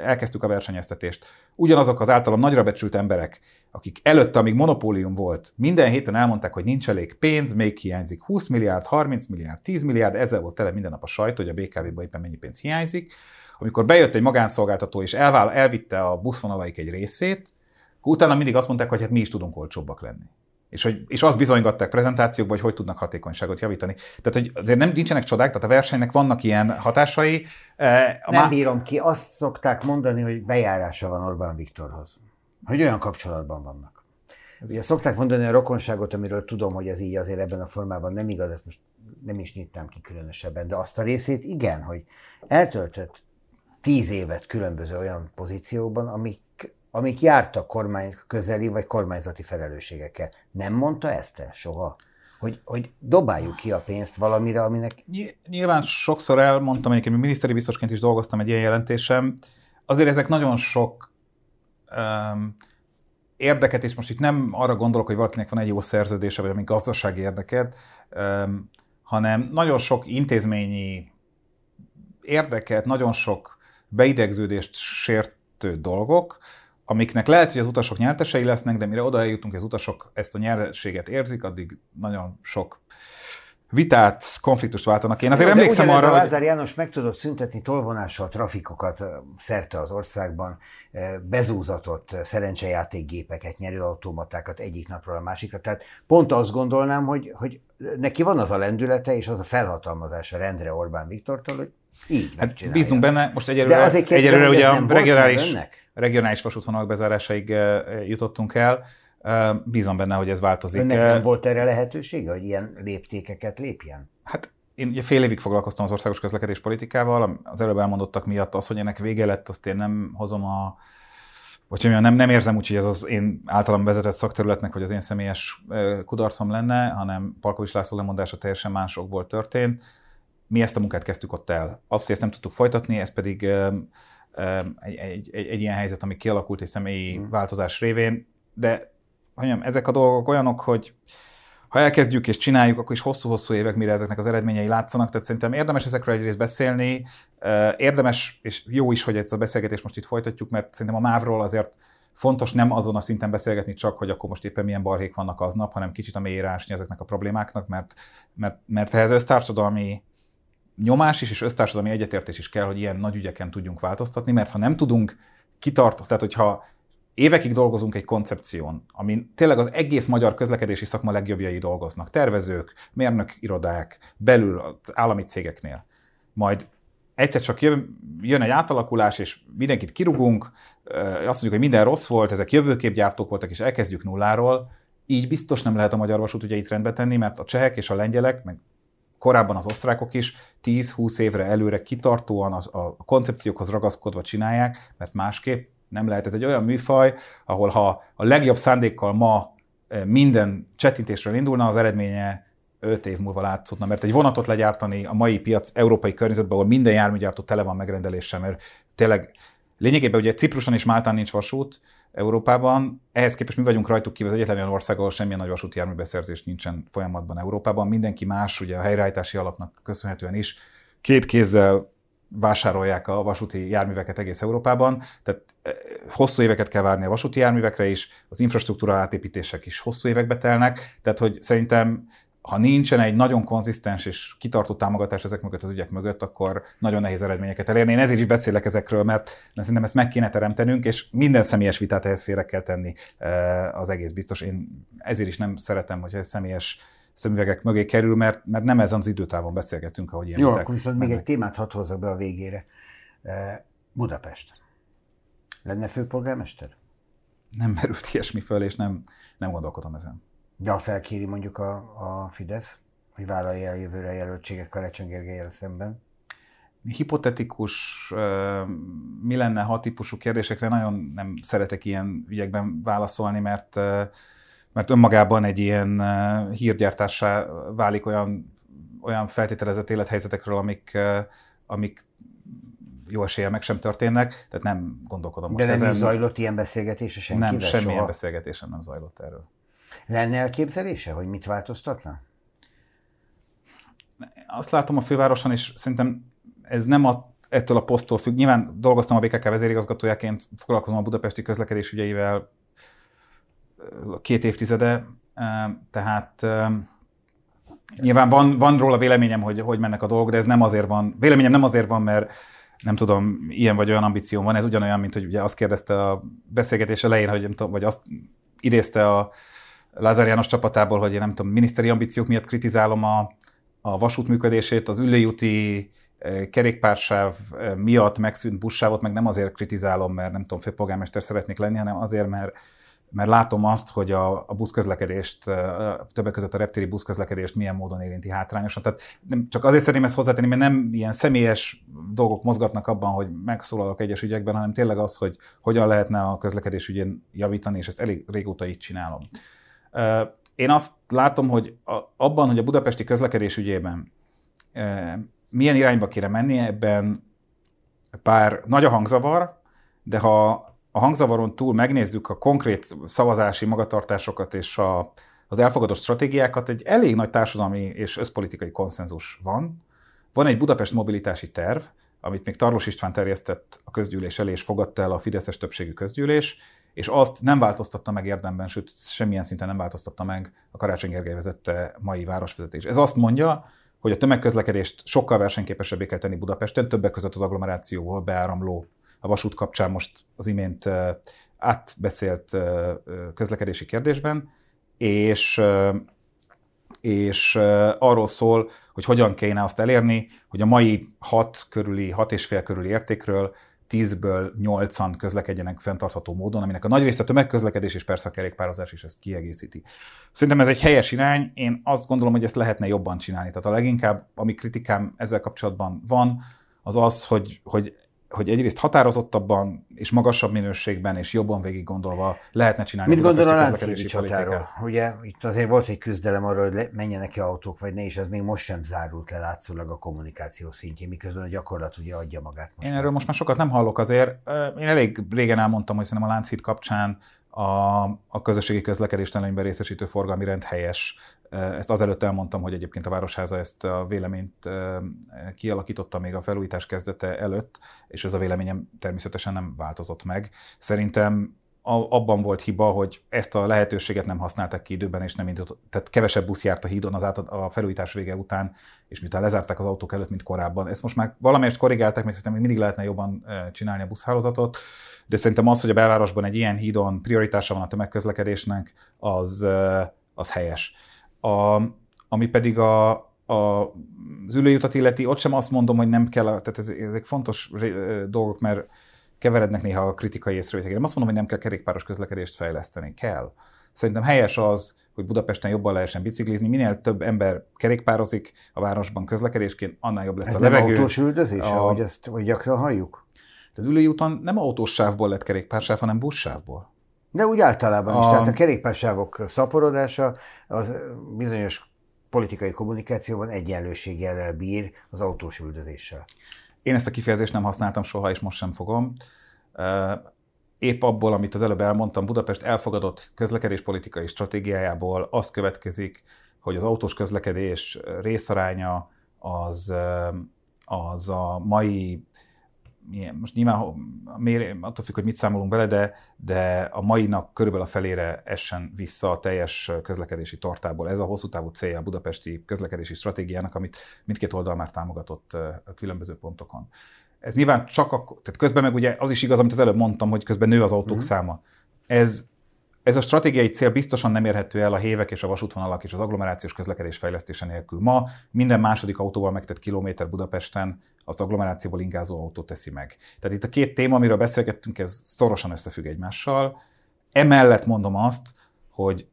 elkezdtük a versenyeztetést. Ugyanazok az általam nagyra becsült emberek, akik előtte, amíg monopólium volt, minden héten elmondták, hogy nincs elég pénz, még hiányzik 20 milliárd, 30 milliárd, 10 milliárd, ezzel volt tele minden nap a sajt, hogy a BKV-ba éppen mennyi pénz hiányzik amikor bejött egy magánszolgáltató és elvál, elvitte a buszvonalaik egy részét, utána mindig azt mondták, hogy hát mi is tudunk olcsóbbak lenni. És, hogy, és azt bizonygatták prezentációkban, hogy hogy tudnak hatékonyságot javítani. Tehát, hogy azért nem nincsenek csodák, tehát a versenynek vannak ilyen hatásai. Eh, a nem má... bírom ki, azt szokták mondani, hogy bejárása van Orbán Viktorhoz. Hogy olyan kapcsolatban vannak. Ez... Ugye szokták mondani a rokonságot, amiről tudom, hogy ez így azért ebben a formában nem igaz, ezt most nem is nyitnám ki különösebben, de azt a részét igen, hogy eltöltött tíz évet különböző olyan pozíciókban, amik, amik jártak kormány közeli vagy kormányzati felelősségekkel. Nem mondta ezt el soha? Hogy, hogy dobáljuk ki a pénzt valamire, aminek... Nyilván sokszor elmondtam, egyébként miniszteri biztosként is dolgoztam egy ilyen jelentésem, azért ezek nagyon sok um, érdeket, és most itt nem arra gondolok, hogy valakinek van egy jó szerződése, vagy ami gazdasági érdeket, um, hanem nagyon sok intézményi érdeket, nagyon sok beidegződést sértő dolgok, amiknek lehet, hogy az utasok nyertesei lesznek, de mire oda eljutunk, az utasok ezt a nyereséget érzik, addig nagyon sok vitát, konfliktust váltanak. Én azért Jó, emlékszem arra, hogy... Lázár János meg tudott szüntetni tolvonással trafikokat szerte az országban, bezúzatott szerencsejátékgépeket, nyerőautomatákat egyik napról a másikra. Tehát pont azt gondolnám, hogy, hogy neki van az a lendülete és az a felhatalmazása rendre Orbán Viktortól, hogy így hát bízunk benne, most egyelőre, De azért egyelőre ugye a regionális, regionális vasútvonalak bezárásaig jutottunk el, Bízom benne, hogy ez változik. Önnek nem volt erre lehetősége, hogy ilyen léptékeket lépjen? Hát én ugye fél évig foglalkoztam az országos közlekedés politikával, az előbb elmondottak miatt az, hogy ennek vége lett, azt én nem hozom a vagy mondjam, nem, nem érzem úgy, hogy ez az én általam vezetett szakterületnek, vagy az én személyes kudarcom lenne, hanem Palkovics László lemondása teljesen másokból történt. Mi ezt a munkát kezdtük ott el. Azt, hogy ezt nem tudtuk folytatni, ez pedig egy, egy, egy, egy ilyen helyzet, ami kialakult egy személyi hmm. változás révén, de mondjam, ezek a dolgok olyanok, hogy ha elkezdjük és csináljuk, akkor is hosszú-hosszú évek, mire ezeknek az eredményei látszanak. Tehát szerintem érdemes ezekről egyrészt beszélni, érdemes, és jó is, hogy ezt a beszélgetést most itt folytatjuk, mert szerintem a mávról azért fontos nem azon a szinten beszélgetni csak, hogy akkor most éppen milyen balhék vannak aznap, hanem kicsit a mélyére ásni ezeknek a problémáknak, mert, mert, mert ehhez össztársadalmi nyomás is, és össztársadalmi egyetértés is kell, hogy ilyen nagy ügyeken tudjunk változtatni, mert ha nem tudunk kitartani, tehát hogyha évekig dolgozunk egy koncepción, amin tényleg az egész magyar közlekedési szakma legjobbjai dolgoznak. Tervezők, mérnök irodák, belül az állami cégeknél. Majd egyszer csak jön, egy átalakulás, és mindenkit kirugunk, azt mondjuk, hogy minden rossz volt, ezek jövőképgyártók voltak, és elkezdjük nulláról. Így biztos nem lehet a magyar vasút ugye itt rendbe tenni, mert a csehek és a lengyelek, meg korábban az osztrákok is 10-20 évre előre kitartóan a, a koncepciókhoz ragaszkodva csinálják, mert másképp nem lehet. Ez egy olyan műfaj, ahol ha a legjobb szándékkal ma eh, minden csettintésről indulna, az eredménye 5 év múlva látszódna, mert egy vonatot legyártani a mai piac európai környezetben, ahol minden járműgyártó tele van megrendeléssel, mert tényleg lényegében ugye Cipruson és Máltán nincs vasút Európában, ehhez képest mi vagyunk rajtuk kívül az egyetlen olyan ország, ahol semmilyen nagy vasúti járműbeszerzés nincsen folyamatban Európában. Mindenki más, ugye a helyreállítási alapnak köszönhetően is, két kézzel vásárolják a vasúti járműveket egész Európában, tehát eh, hosszú éveket kell várni a vasúti járművekre is, az infrastruktúra átépítések is hosszú évekbe telnek, tehát hogy szerintem ha nincsen egy nagyon konzisztens és kitartó támogatás ezek mögött az ügyek mögött, akkor nagyon nehéz eredményeket elérni. Én ezért is beszélek ezekről, mert szerintem ezt meg kéne teremtenünk, és minden személyes vitát ehhez félre kell tenni eh, az egész biztos. Én ezért is nem szeretem, hogy ez személyes szemüvegek mögé kerül, mert, mert nem ezen az időtávon beszélgetünk, ahogy ilyen Jó, akkor viszont mennek. még egy témát hadd hozzak be a végére. Eh, Budapest. Lenne főpolgármester? Nem merült ilyesmi föl, és nem, nem gondolkodom ezen. De ha felkéri mondjuk a, a Fidesz, hogy vállalja el jövőre jelöltséget Karácsony Gergelyel szemben? Hipotetikus, mi lenne, ha típusú kérdésekre nagyon nem szeretek ilyen ügyekben válaszolni, mert mert önmagában egy ilyen hírgyártássá válik olyan, olyan feltételezett élethelyzetekről, amik, amik jó esélye meg sem történnek, tehát nem gondolkodom De most nem ezen. zajlott ilyen beszélgetése senkivel Nem, semmilyen soha? beszélgetésem nem zajlott erről. Lenne elképzelése, hogy mit változtatna? Azt látom a fővároson, és szerintem ez nem a, ettől a poszttól függ. Nyilván dolgoztam a BKK vezérigazgatójaként, foglalkozom a budapesti közlekedés ügyeivel, két évtizede, tehát nyilván van, van róla véleményem, hogy hogy mennek a dolgok, de ez nem azért van, véleményem nem azért van, mert nem tudom, ilyen vagy olyan ambícióm van, ez ugyanolyan, mint hogy ugye azt kérdezte a beszélgetés elején, hogy nem tudom, vagy azt idézte a Lázár János csapatából, hogy én nem tudom, miniszteri ambíciók miatt kritizálom a, a vasút működését, az ülőjúti kerékpársáv miatt megszűnt buszsávot, meg nem azért kritizálom, mert nem tudom, főpolgármester szeretnék lenni, hanem azért, mert mert látom azt, hogy a, a buszközlekedést, többek között a reptéri buszközlekedést milyen módon érinti hátrányosan. Tehát nem, csak azért szeretném ezt hozzátenni, mert nem ilyen személyes dolgok mozgatnak abban, hogy megszólalok egyes ügyekben, hanem tényleg az, hogy hogyan lehetne a közlekedés ügyén javítani, és ezt elég régóta így csinálom. Én azt látom, hogy abban, hogy a budapesti közlekedés ügyében milyen irányba kéne menni, ebben pár nagy a hangzavar, de ha a hangzavaron túl megnézzük a konkrét szavazási magatartásokat és a, az elfogadott stratégiákat, egy elég nagy társadalmi és összpolitikai konszenzus van. Van egy Budapest mobilitási terv, amit még Tarlos István terjesztett a közgyűlés elé, és fogadta el a Fideszes többségű közgyűlés, és azt nem változtatta meg érdemben, sőt, semmilyen szinten nem változtatta meg a Karácsony Gergely vezette mai városvezetés. Ez azt mondja, hogy a tömegközlekedést sokkal versenyképesebbé kell tenni Budapesten, többek között az agglomerációból beáramló a vasút kapcsán most az imént átbeszélt közlekedési kérdésben, és, és arról szól, hogy hogyan kéne azt elérni, hogy a mai 6 körüli, 6 és fél körüli értékről 10-ből 8-an közlekedjenek fenntartható módon, aminek a nagy része tömegközlekedés és persze a kerékpározás is ezt kiegészíti. Szerintem ez egy helyes irány, én azt gondolom, hogy ezt lehetne jobban csinálni. Tehát a leginkább, ami kritikám ezzel kapcsolatban van, az az, hogy, hogy hogy egyrészt határozottabban és magasabb minőségben és jobban végig gondolva lehetne csinálni. Mit gondol a Lánchídi csatáról? Ugye itt azért volt egy küzdelem arról, hogy menjenek ki autók vagy ne, és ez még most sem zárult le látszólag a kommunikáció szintjén, miközben a gyakorlat ugye adja magát. Most Én erről most már sokat nem hallok azért. Én elég régen elmondtam, hogy szerintem a Lánchíd kapcsán a, a közösségi közlekedést előnyben részesítő forgalmi rend helyes. Ezt azelőtt elmondtam, hogy egyébként a Városháza ezt a véleményt kialakította még a felújítás kezdete előtt, és ez a véleményem természetesen nem változott meg. Szerintem abban volt hiba, hogy ezt a lehetőséget nem használták ki időben, és nem indult, tehát kevesebb busz járt a hídon az át, a felújítás vége után, és miután lezárták az autók előtt, mint korábban. Ezt most már valamelyest korrigálták, még szerintem mindig lehetne jobban csinálni a buszhálózatot, de szerintem az, hogy a belvárosban egy ilyen hídon prioritása van a tömegközlekedésnek, az, az helyes. A, ami pedig a, a, az ülőjutat illeti, ott sem azt mondom, hogy nem kell, tehát ez, ezek fontos dolgok, mert keverednek néha a kritikai észrevételek. Nem azt mondom, hogy nem kell kerékpáros közlekedést fejleszteni. Kell. Szerintem helyes az, hogy Budapesten jobban lehessen biciklizni. Minél több ember kerékpározik a városban közlekedésként, annál jobb lesz Ez a nem levegő. autós üldözés, a... ahogy ezt hogy gyakran halljuk? Az ülői úton nem autós sávból lett kerékpársáv, hanem buszsávból. De úgy általában a... is. Tehát a kerékpársávok szaporodása az bizonyos politikai kommunikációban egyenlőséggel bír az autós üldözéssel. Én ezt a kifejezést nem használtam soha, és most sem fogom. Épp abból, amit az előbb elmondtam, Budapest elfogadott közlekedéspolitikai stratégiájából az következik, hogy az autós közlekedés részaránya az, az a mai milyen, most nyilván mér, attól függ, hogy mit számolunk bele, de, de a mainak körülbelül a felére essen vissza a teljes közlekedési tartából. Ez a hosszú távú célja a budapesti közlekedési stratégiának, amit mindkét oldal már támogatott a különböző pontokon. Ez nyilván csak a, tehát közben meg ugye az is igaz, amit az előbb mondtam, hogy közben nő az autók mm-hmm. száma. Ez ez a stratégiai cél biztosan nem érhető el a hévek és a vasútvonalak és az agglomerációs közlekedés fejlesztése nélkül. Ma minden második autóval megtett kilométer Budapesten azt agglomerációból ingázó autó teszi meg. Tehát itt a két téma, amiről beszélgettünk, ez szorosan összefügg egymással. Emellett mondom azt, hogy,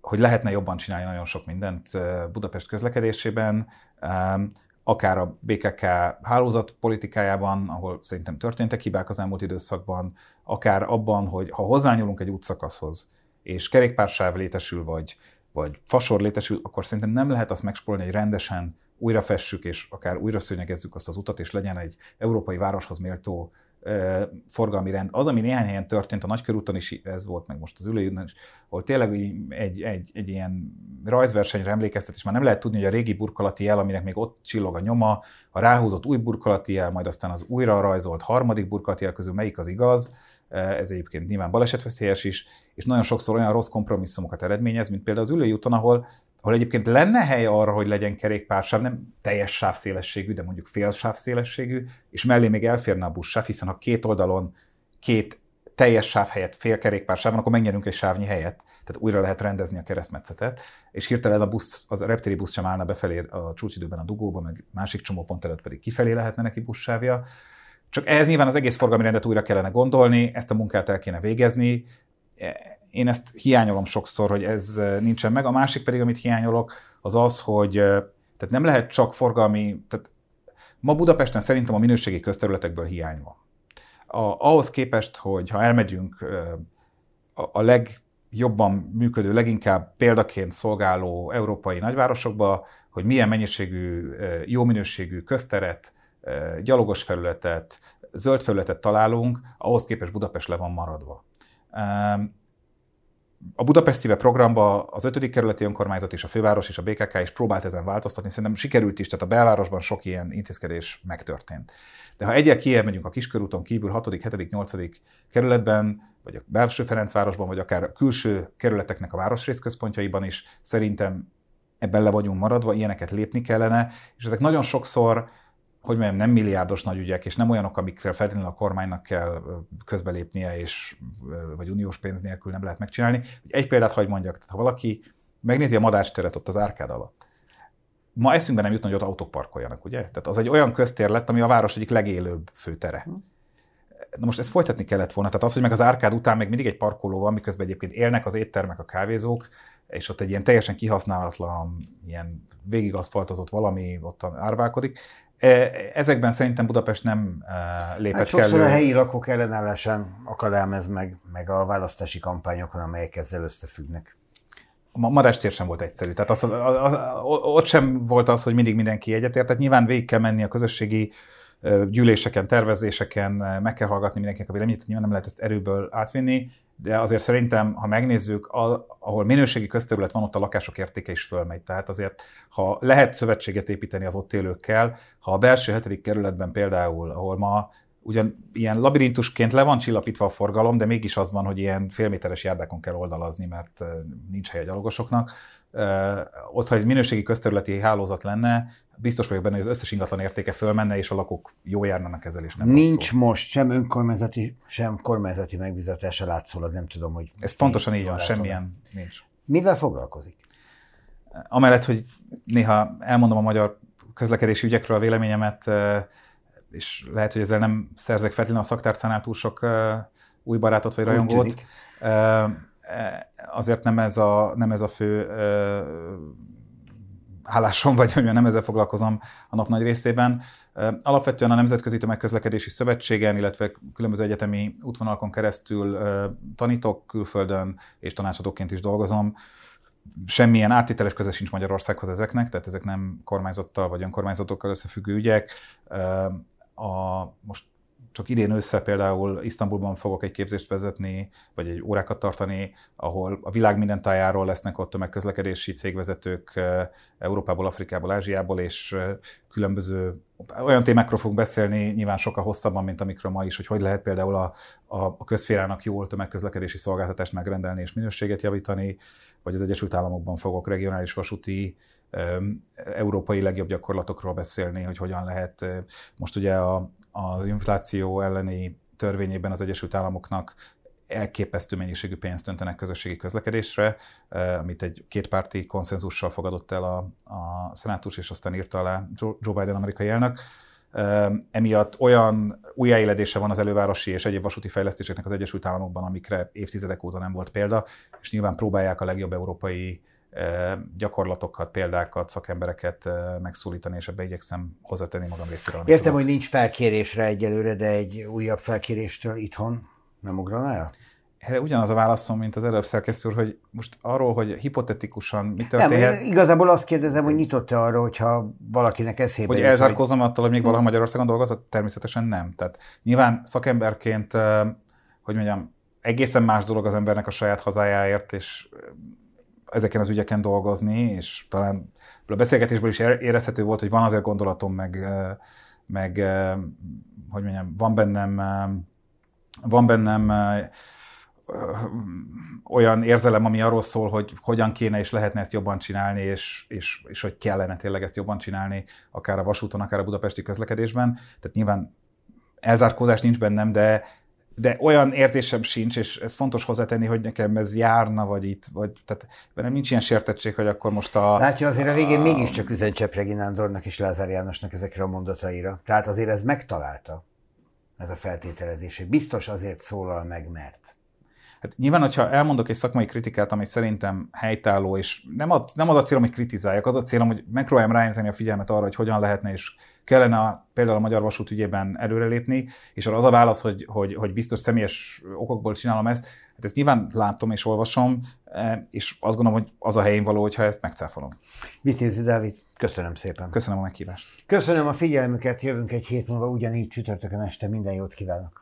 hogy lehetne jobban csinálni nagyon sok mindent Budapest közlekedésében, akár a BKK hálózat politikájában, ahol szerintem történtek hibák az elmúlt időszakban, akár abban, hogy ha hozzányúlunk egy útszakaszhoz, és kerékpársáv létesül, vagy, vagy fasor létesül, akkor szerintem nem lehet azt megspolni, hogy rendesen újra fessük, és akár újra szőnyegezzük azt az utat, és legyen egy európai városhoz méltó forgalmi rend. Az, ami néhány helyen történt, a Nagykörúton is ez volt, meg most az ülőjúton is, ahol tényleg egy, egy, egy ilyen rajzversenyre emlékeztet, és már nem lehet tudni, hogy a régi burkolati jel, aminek még ott csillog a nyoma, a ráhúzott új burkolati jel, majd aztán az újra rajzolt harmadik burkolati jel közül melyik az igaz, ez egyébként nyilván balesetveszélyes is, és nagyon sokszor olyan rossz kompromisszumokat eredményez, mint például az ülőjúton, ahol ahol egyébként lenne hely arra, hogy legyen kerékpársáv, nem teljes sávszélességű, de mondjuk fél sávszélességű, és mellé még elférne a buszsáv, hiszen ha két oldalon két teljes sáv helyett fél kerékpársáv van, akkor megnyerünk egy sávnyi helyet, tehát újra lehet rendezni a keresztmetszetet, és hirtelen a busz, az a reptéri busz sem állna befelé a csúcsidőben a dugóba, meg másik csomópont előtt pedig kifelé lehetne neki buszsávja. Csak ehhez nyilván az egész forgalmi rendet újra kellene gondolni, ezt a munkát el kéne végezni, én ezt hiányolom sokszor, hogy ez nincsen meg. A másik pedig, amit hiányolok, az az, hogy tehát nem lehet csak forgalmi, tehát ma Budapesten szerintem a minőségi közterületekből hiány van. A, ahhoz képest, hogy ha elmegyünk a, a legjobban működő, leginkább példaként szolgáló európai nagyvárosokba, hogy milyen mennyiségű, jó minőségű közteret, gyalogos felületet, zöld felületet találunk, ahhoz képest Budapest le van maradva. A Budapest Szíve programba az 5. kerületi önkormányzat és a főváros és a BKK is próbált ezen változtatni, szerintem sikerült is, tehát a belvárosban sok ilyen intézkedés megtörtént. De ha egyel kiebb megyünk a kiskörúton kívül, 6., 7., 8. kerületben, vagy a belső Ferencvárosban, vagy akár a külső kerületeknek a városrészközpontjaiban is, szerintem ebben le vagyunk maradva, ilyeneket lépni kellene, és ezek nagyon sokszor hogy mondjam, nem milliárdos nagy ügyek, és nem olyanok, amikre feltétlenül a kormánynak kell közbelépnie, és, vagy uniós pénz nélkül nem lehet megcsinálni. Egy példát hagy mondjak, tehát ha valaki megnézi a madásteret ott az árkád alatt, ma eszünkbe nem jutna, hogy ott autók parkoljanak, ugye? Tehát az egy olyan köztér lett, ami a város egyik legélőbb főtere. Hm. Na most ezt folytatni kellett volna. Tehát az, hogy meg az árkád után még mindig egy parkoló van, miközben egyébként élnek az éttermek, a kávézók, és ott egy ilyen teljesen kihasználatlan, ilyen végigaszfaltozott valami ott árválkodik. E, ezekben szerintem Budapest nem e, lépett hát sokszor kellő. a helyi lakók ellenállásán akadályez meg, meg a választási kampányokon, amelyek ezzel összefüggnek. A Madástér sem volt egyszerű. Tehát az, az, az, ott sem volt az, hogy mindig mindenki egyetért. Tehát nyilván végig kell menni a közösségi gyűléseken, tervezéseken, meg kell hallgatni mindenkinek a véleményét, nyilván nem lehet ezt erőből átvinni, de azért szerintem, ha megnézzük, ahol minőségi közterület van, ott a lakások értéke is fölmegy. Tehát azért, ha lehet szövetséget építeni az ott élőkkel, ha a belső hetedik kerületben például, ahol ma ugyan ilyen labirintusként le van csillapítva a forgalom, de mégis az van, hogy ilyen félméteres járdákon kell oldalazni, mert nincs hely a gyalogosoknak. Ott, ha egy minőségi közterületi hálózat lenne, biztos vagyok benne, hogy az összes ingatlan értéke fölmenne, és a lakók jó járnának ezzel is. Nem Nincs rosszul. most sem önkormányzati, sem kormányzati megbizatása látszólag, nem tudom, hogy... Ez pontosan így van, semmilyen nincs. Mivel foglalkozik? Amellett, hogy néha elmondom a magyar közlekedési ügyekről a véleményemet, és lehet, hogy ezzel nem szerzek feltétlenül a szaktárcánál túl sok új barátot vagy rajongót. Azért nem ez a, nem ez a fő állásom, vagy hogy nem ezzel foglalkozom a nap nagy részében. Alapvetően a Nemzetközi Tömegközlekedési Szövetségen, illetve különböző egyetemi útvonalakon keresztül tanítok külföldön, és tanácsadóként is dolgozom. Semmilyen áttételes köze sincs Magyarországhoz ezeknek, tehát ezek nem kormányzattal vagy önkormányzatokkal összefüggő ügyek. A, most csak idén össze például Isztambulban fogok egy képzést vezetni, vagy egy órákat tartani, ahol a világ minden tájáról lesznek ott tömegközlekedési cégvezetők Európából, Afrikából, Ázsiából, és különböző olyan témákról fogunk beszélni, nyilván sokkal hosszabban, mint amikről ma is, hogy hogy lehet például a, a, a közférának jól tömegközlekedési szolgáltatást megrendelni és minőséget javítani, vagy az Egyesült Államokban fogok regionális vasúti európai legjobb gyakorlatokról beszélni, hogy hogyan lehet most ugye a, az infláció elleni törvényében az Egyesült Államoknak elképesztő mennyiségű pénzt öntenek közösségi közlekedésre, eh, amit egy kétpárti konszenzussal fogadott el a, a szenátus, és aztán írta alá Joe Biden amerikai elnök. Eh, emiatt olyan újjáéledése van az elővárosi és egyéb vasúti fejlesztéseknek az Egyesült Államokban, amikre évtizedek óta nem volt példa, és nyilván próbálják a legjobb európai gyakorlatokat, példákat, szakembereket megszólítani, és ebbe igyekszem hozzátenni magam részéről. Értem, tudom. hogy nincs felkérésre egyelőre, de egy újabb felkéréstől itthon nem ugranál? Erre ugyanaz a válaszom, mint az előbb szerkesztő úr, hogy most arról, hogy hipotetikusan mi történhet... Nem, igazából azt kérdezem, hogy nyitott-e arra, hogyha valakinek eszébe Hogy elzárkózom hogy... attól, hogy még valaha Magyarországon dolgozok? Természetesen nem. Tehát nyilván szakemberként, hogy mondjam, egészen más dolog az embernek a saját hazájáért, és ezeken az ügyeken dolgozni, és talán a beszélgetésből is érezhető volt, hogy van azért gondolatom, meg, meg hogy mondjam, van bennem, van bennem olyan érzelem, ami arról szól, hogy hogyan kéne és lehetne ezt jobban csinálni, és, és, és hogy kellene tényleg ezt jobban csinálni, akár a vasúton, akár a budapesti közlekedésben. Tehát nyilván elzárkózás nincs bennem, de de olyan érzésem sincs, és ez fontos hozzátenni, hogy nekem ez járna, vagy itt, vagy, tehát bennem nincs ilyen sértettség, hogy akkor most a... Látja, azért a végén a... mégiscsak üzen Csepregi Nándornak és Lázár Jánosnak ezekre a mondataira. Tehát azért ez megtalálta, ez a feltételezés, hogy biztos azért szólal meg, mert. Hát nyilván, hogyha elmondok egy szakmai kritikát, ami szerintem helytálló, és nem, ad, nem az a célom, hogy kritizáljak, az a célom, hogy megpróbáljam rájönni a figyelmet arra, hogy hogyan lehetne és kellene a, például a Magyar Vasút ügyében előrelépni, és arra az a válasz, hogy, hogy, hogy biztos személyes okokból csinálom ezt, hát ezt nyilván látom és olvasom, e, és azt gondolom, hogy az a helyén való, hogyha ezt megcáfolom. Vitézi Dávid, köszönöm szépen. Köszönöm a meghívást. Köszönöm a figyelmüket, jövünk egy hét múlva, ugyanígy csütörtökön este, minden jót kívánok.